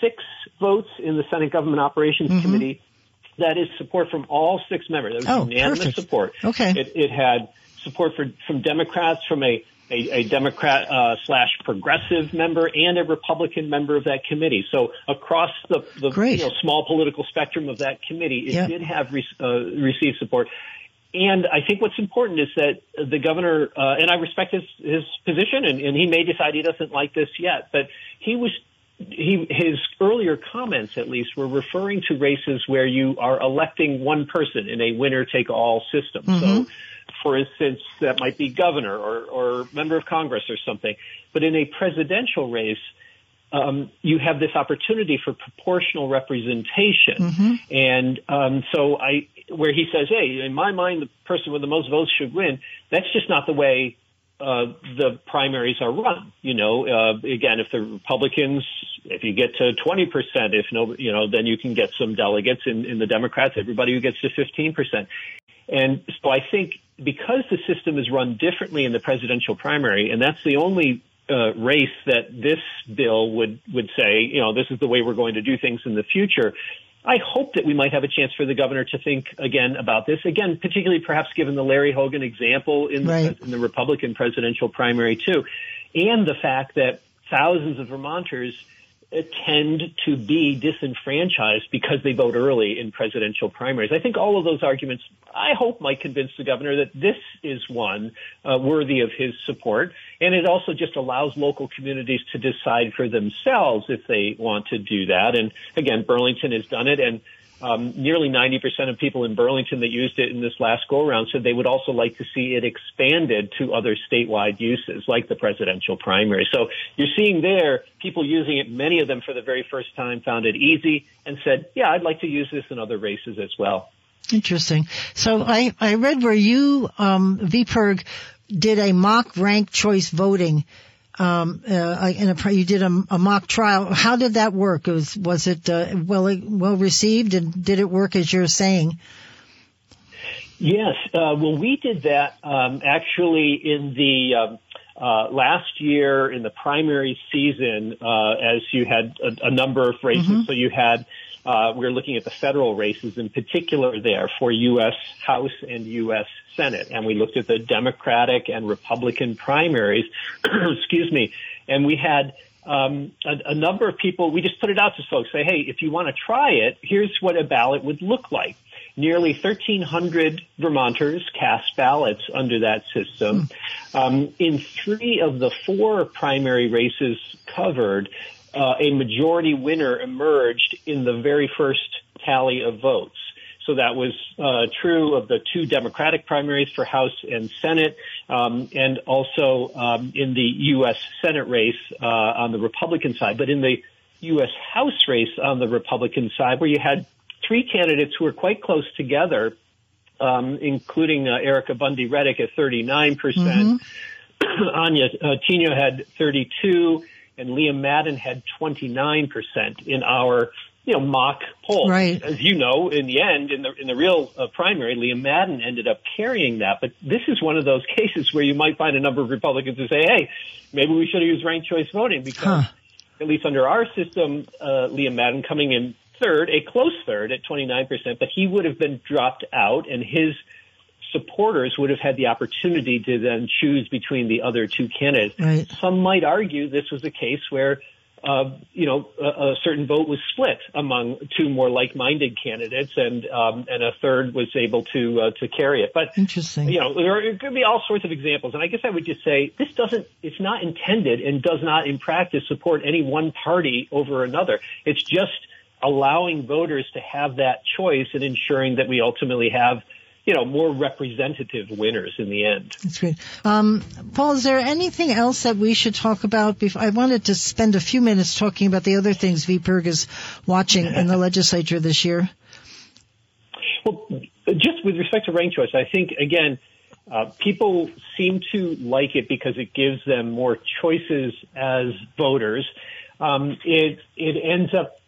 Speaker 6: six votes in the Senate Government Operations mm-hmm. Committee. That is support from all six members. That was oh, unanimous perfect. support.
Speaker 5: Okay.
Speaker 6: It, it had support for, from Democrats, from a a, a, Democrat uh, slash progressive member and a Republican member of that committee. So across the, the you know, small political spectrum of that committee, it yep. did have re- uh, received support. And I think what's important is that the governor, uh, and I respect his, his position, and, and he may decide he doesn't like this yet, but he was he, his earlier comments, at least, were referring to races where you are electing one person in a winner take all system. Mm-hmm. So for instance, that might be governor or, or member of Congress or something. But in a presidential race, um, you have this opportunity for proportional representation. Mm-hmm. And um, so I, where he says, hey, in my mind, the person with the most votes should win, that's just not the way uh, the primaries are run. You know, uh, again, if the Republicans, if you get to 20%, if no, you know, then you can get some delegates in, in the Democrats, everybody who gets to 15%. And so I think because the system is run differently in the presidential primary, and that's the only uh, race that this bill would would say, you know, this is the way we're going to do things in the future. I hope that we might have a chance for the governor to think again about this. Again, particularly perhaps given the Larry Hogan example in the, right. in the Republican presidential primary too, and the fact that thousands of Vermonters tend to be disenfranchised because they vote early in presidential primaries. I think all of those arguments, I hope, might convince the governor that this is one uh, worthy of his support. And it also just allows local communities to decide for themselves if they want to do that. And again, Burlington has done it. And um, nearly 90% of people in Burlington that used it in this last go around said they would also like to see it expanded to other statewide uses like the presidential primary. So you're seeing there people using it, many of them for the very first time found it easy and said, yeah, I'd like to use this in other races as well.
Speaker 5: Interesting. So I, I read where you, um, VPIRG, did a mock rank choice voting um, uh, in a, you did a, a, mock trial. How did that work? Was was it uh, well well received, and did it work as you're saying?
Speaker 6: Yes. Uh, well, we did that um, actually in the. Um, uh, last year in the primary season, uh, as you had a, a number of races, mm-hmm. so you had uh, we are looking at the federal races in particular there for U.S. House and U.S. Senate, and we looked at the Democratic and Republican primaries. *clears throat* excuse me, and we had um, a, a, number of people. We just put it out to folks, say, hey, if you want to try it, here's what a ballot would look like. Nearly 1,300 Vermonters cast ballots under that system. Hmm. Um, in three of the four primary races covered, uh, a majority winner emerged in the very first tally of votes. So that was uh, true of the two Democratic primaries for House and Senate, um, and also um, in the U.S. Senate race uh, on the Republican side. But in the U.S. House race on the Republican side, where you had three candidates who were quite close together, um, including uh, Ericka Bundy Redic at 39 percent. Mm-hmm. *clears throat* Anya uh, Tynio had 32 and Liam Madden had 29% in our you know mock poll.
Speaker 5: Right.
Speaker 6: As you know, in the end, in the in the real uh, primary, Liam Madden ended up carrying that. But this is one of those *laughs* cases where you might find a number of Republicans who say, "Hey, maybe we should have used ranked choice voting because." Huh. At least under our system, uh, Liam Madden coming in third, a close third at 29%, but he would have been dropped out and his supporters would have had the opportunity to then choose between the other two candidates.
Speaker 5: Right.
Speaker 6: Some might argue this was a case where uh, you know, a, a, certain vote was split among two more like-minded candidates, and um, and a third was able to uh, to carry it. But
Speaker 5: interesting,
Speaker 6: you know, there could be all sorts of examples, and I guess I would just say this doesn't, it's not intended and does not in practice support any one party over another. It's just allowing voters to have that choice and ensuring that we ultimately have you know, more representative winners in the end.
Speaker 5: That's great. Um, Paul, is there anything else that we should talk about? Before, I wanted to spend a few minutes talking about the other things VPIRG is watching in the *laughs* legislature this year.
Speaker 6: Well, just with respect to ranked choice, I think, again, uh, people seem to like it because it gives them more choices as voters. Um, it, it ends up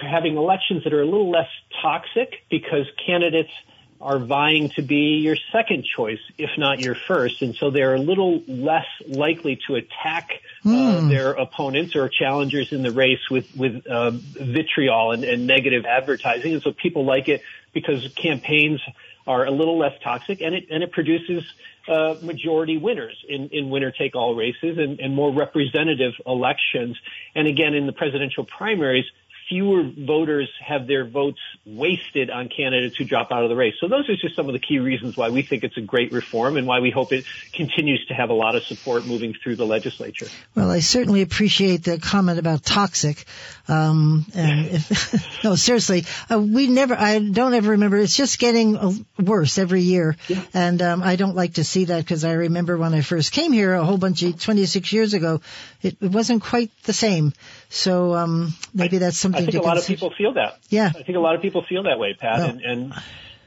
Speaker 6: having elections that are a little less toxic because candidates – are vying to be your second choice, if not your first. And so they're a little less likely to attack uh, mm. their opponents or challengers in the race with, with uh, vitriol and, and negative advertising. And so people like it because campaigns are a little less toxic and it, and it produces uh, majority winners in, in winner take all races and, and more representative elections. And again, in the presidential primaries, fewer voters have their votes wasted on candidates who drop out of the race. So those are just some of the key reasons why we think it's a great reform and why we hope it continues to have a lot of support moving through the legislature.
Speaker 5: Well, I certainly appreciate the comment about toxic. Um, and if, *laughs* no, seriously, uh, we never, I don't ever remember. It's just getting uh, worse every year. Yeah. And, um, I don't like to see that because I remember when I first came here a whole bunch of 26 years ago, it, it wasn't quite the same. So, um, maybe that's something
Speaker 6: I think
Speaker 5: a
Speaker 6: lot of people feel that.
Speaker 5: Yeah.
Speaker 6: I think a lot of people feel that way, Pat. And, and,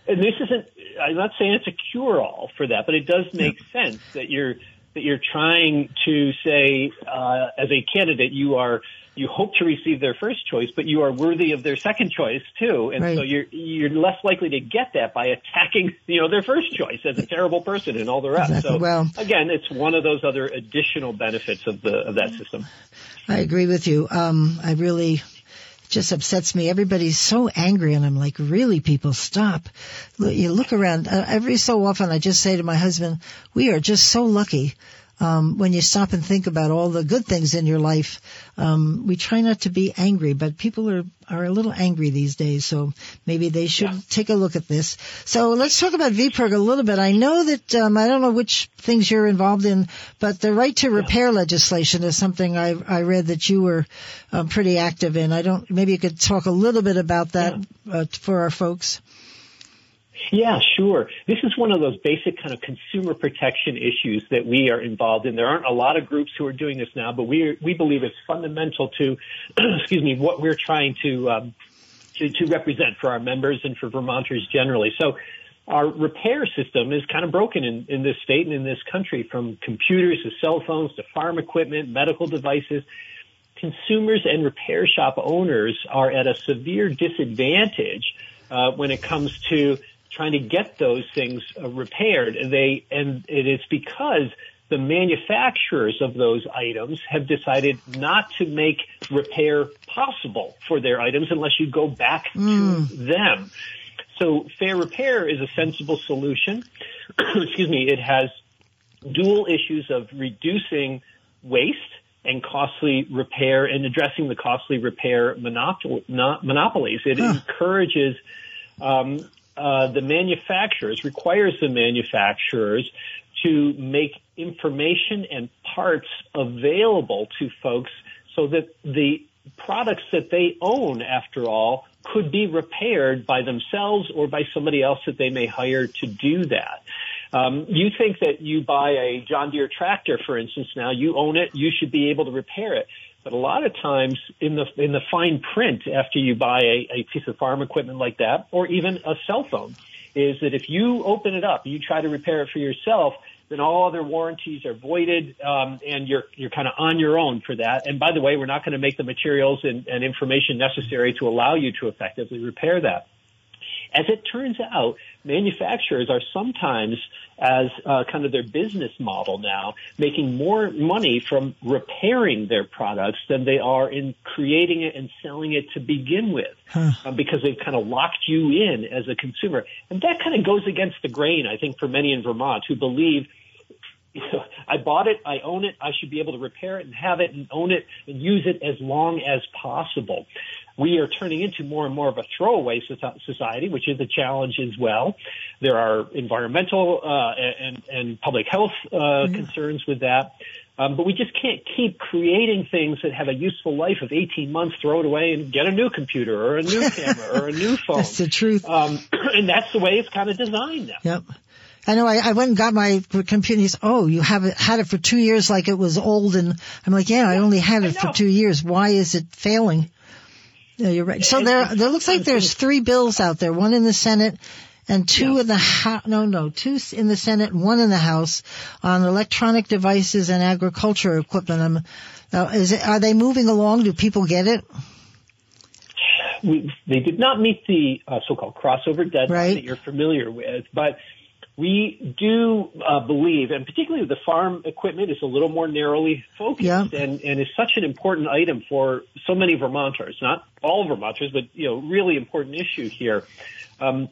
Speaker 6: and this isn't, I'm not saying it's a cure all for that, but it does make yeah. sense that you're, that you're trying to say, uh, as a candidate, you are, you hope to receive their first choice, but you are worthy of their second choice too. And right. so you're, you're less likely to get that by attacking, you know, their first choice as a terrible person and all the rest.
Speaker 5: Exactly.
Speaker 6: So
Speaker 5: well,
Speaker 6: again, it's one of those other additional benefits of the, of that system.
Speaker 5: I agree with you. Um, I really, just upsets me. Everybody's so angry, and I'm like, really, people, stop. You look around. Uh, every so often, I just say to my husband, we are just so lucky um, when you stop and think about all the good things in your life, um, we try not to be angry, but people are are a little angry these days, so maybe they should yeah. take a look at this. So let's talk about VPIRG a little bit. I know that um, I don't know which things you're involved in, but the right to repair yeah. legislation is something I I read that you were um, pretty active in. I don't. Maybe you could talk a little bit about that yeah. uh, for our folks.
Speaker 6: Yeah, sure. This is one of those basic kind of consumer protection issues that we are involved in. There aren't a lot of groups who are doing this now, but we we believe it's fundamental to, *clears throat* excuse me, what we're trying to, um, to to represent for our members and for Vermonters generally. So. Our repair system is kind of broken in, in this state and in this country from computers to cell phones to farm equipment, medical devices consumers and repair shop owners are at a severe disadvantage uh, when it comes to trying to get those things uh, repaired. And they, and it is because the manufacturers of those items have decided not to make repair possible for their items unless you go back mm. to them. So fair repair is a sensible solution. *clears throat* Excuse me. It has dual issues of reducing waste and costly repair and addressing the costly repair monopol- monopolies. It huh. encourages um, uh, the manufacturers requires the manufacturers to make information and parts available to folks so that the products that they own, after all, could be repaired by themselves or by somebody else that they may hire to do that. Um, you think that you buy a John Deere tractor, for instance, now you own it, you should be able to repair it. But a lot of times in the in the fine print after you buy a, a piece of farm equipment like that, or even a cell phone, is that if you open it up, you try to repair it for yourself, then all other warranties are voided, um, and you're you're kind of on your own for that. And by the way, we're not going to make the materials and, and information necessary to allow you to effectively repair that. As it turns out, manufacturers are sometimes, as uh, kind of their business model now, making more money from repairing their products than they are in creating it and selling it to begin with, huh. uh, because they've kind of locked you in as a consumer. And that kind of goes against the grain, I think, for many in Vermont who believe I bought it, I own it, I should be able to repair it and have it and own it and use it as long as possible we are turning into more and more of a throwaway society, which is a challenge as well. There are environmental uh, and, and public health uh, mm-hmm. concerns with that. Um, but we just can't keep creating things that have a useful life of 18 months, throw it away and get a new computer or a new camera or a new *laughs* phone.
Speaker 5: That's the truth.
Speaker 6: Um, *clears throat* and that's the way it's kind of designed now.
Speaker 5: Yep. I know I, I went and got my computer. He's, oh, you have it, had it for two years like it was old. And I'm like, yeah, I only had it for two years. Why is it failing? Yeah, you're right. So there, there looks like there's three bills out there. One in the Senate and two yeah. in the House. No, no, two in the Senate one in the House on electronic devices and agriculture equipment. Um, uh, is it, are they moving along? Do people get it?
Speaker 6: We, they did not meet the uh, so-called crossover deadline right. that you're familiar with, but we do uh, believe, and particularly the farm equipment is a little more narrowly focused yeah. and, and is such an important item for so many Vermonters, not all Vermonters, but, you know, really important issue here. Um,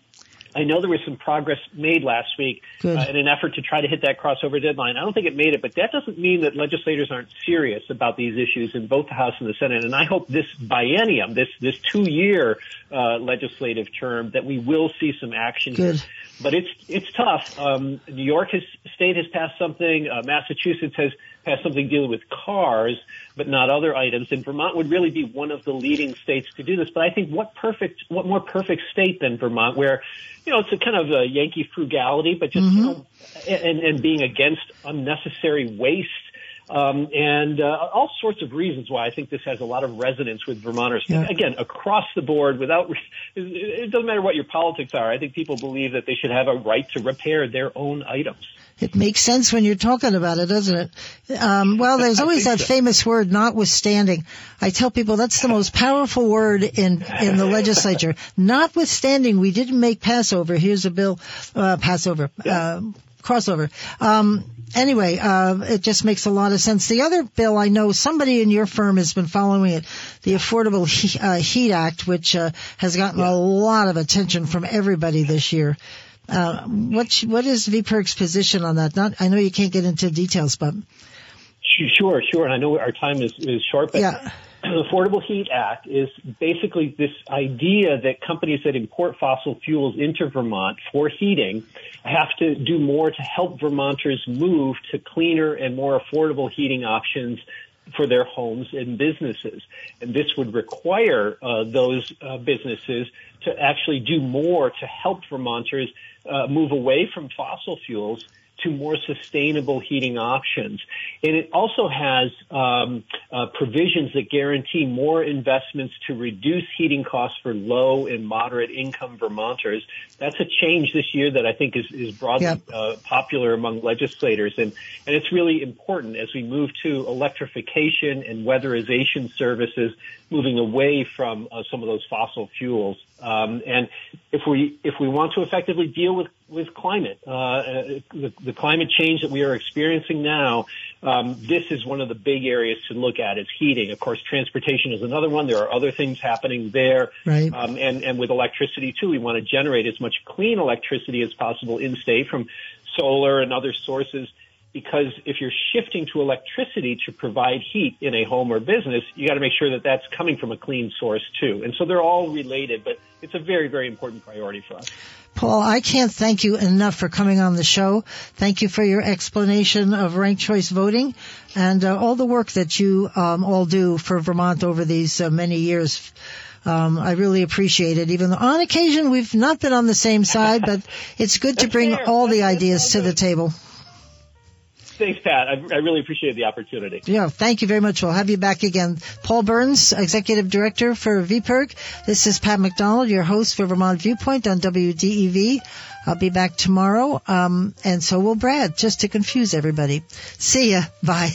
Speaker 6: I know there was some progress made last week uh, in an effort to try to hit that crossover deadline. I don't think it made it, but that doesn't mean that legislators aren't serious about these issues in both the House and the Senate. And I hope this biennium, this this two year uh, legislative term, that we will see some action.
Speaker 5: Good.
Speaker 6: Here. But it's it's tough. Um, New York has, State has passed something. Uh, Massachusetts has passed something dealing with cars, but not other items. And Vermont would really be one of the leading states to do this. But I think what perfect, what more perfect state than Vermont, where you know it's a kind of a Yankee frugality, but just mm-hmm. you know, and and being against unnecessary waste um, and uh, all sorts of reasons why I think this has a lot of resonance with Vermonters. Yeah. Again, across the board, without it doesn't matter what your politics are. I think people believe that they should have a right to repair their own items.
Speaker 5: It makes sense when you're talking about it, doesn't it? Um, well, *laughs* there's always that so. famous word, notwithstanding. I tell people that's the most powerful word in in the legislature. *laughs* notwithstanding, we didn't make Passover. Here's a bill, uh, Passover. Yeah. Uh, crossover. Um, anyway, uh, it just makes a lot of sense. The other bill I know somebody in your firm has been following it, the Affordable Heat, uh, Heat Act, which uh, has gotten yeah. a lot of attention from everybody this year. Uh, what what is VPIRG's position on that? Not, I know you can't get into details, but
Speaker 6: sure, sure. And I know our time is, is short, but
Speaker 5: yeah.
Speaker 6: The Affordable Heat Act is basically this idea that companies that import fossil fuels into Vermont for heating have to do more to help Vermonters move to cleaner and more affordable heating options for their homes and businesses. And this would require uh, those uh, businesses to actually do more to help Vermonters uh, move away from fossil fuels to more sustainable heating options. And it also has um, uh, provisions that guarantee more investments to reduce heating costs for low and moderate income Vermonters. That's a change this year that I think is, is broadly yep. uh, popular among legislators. And, and it's really important as we move to electrification and weatherization services, moving away from uh, some of those fossil fuels. Um, and if we if we want to effectively deal with with climate, uh, uh, the, the, climate change that we are experiencing now, um, this is one of the big areas to look at. Is heating. Of course, transportation is another one. There are other things happening there,
Speaker 5: right.
Speaker 6: um, and and with electricity too. We want to generate as much clean electricity as possible in state from solar and other sources because if you're shifting to electricity to provide heat in a home or business, you got to make sure that that's coming from a clean source too. And so they're all related, but it's a very, very important priority for us.
Speaker 5: Paul, I can't thank you enough for coming on the show. Thank you for your explanation of ranked choice voting and uh, all the work that you um, all do for Vermont over these uh, many years. Um, I really appreciate it. Even though on occasion we've not been on the same side, but it's good to bring all the ideas to the table.
Speaker 6: Thanks, Pat. I, I, really appreciate the opportunity.
Speaker 5: Yeah, thank you very much. We'll have you back again. Paul Burns, Executive Director for VPIRG. This is Pat McDonald, your host for Vermont Viewpoint on WDEV. I'll be back tomorrow, um, and so will Brad, just to confuse everybody. See ya. Bye.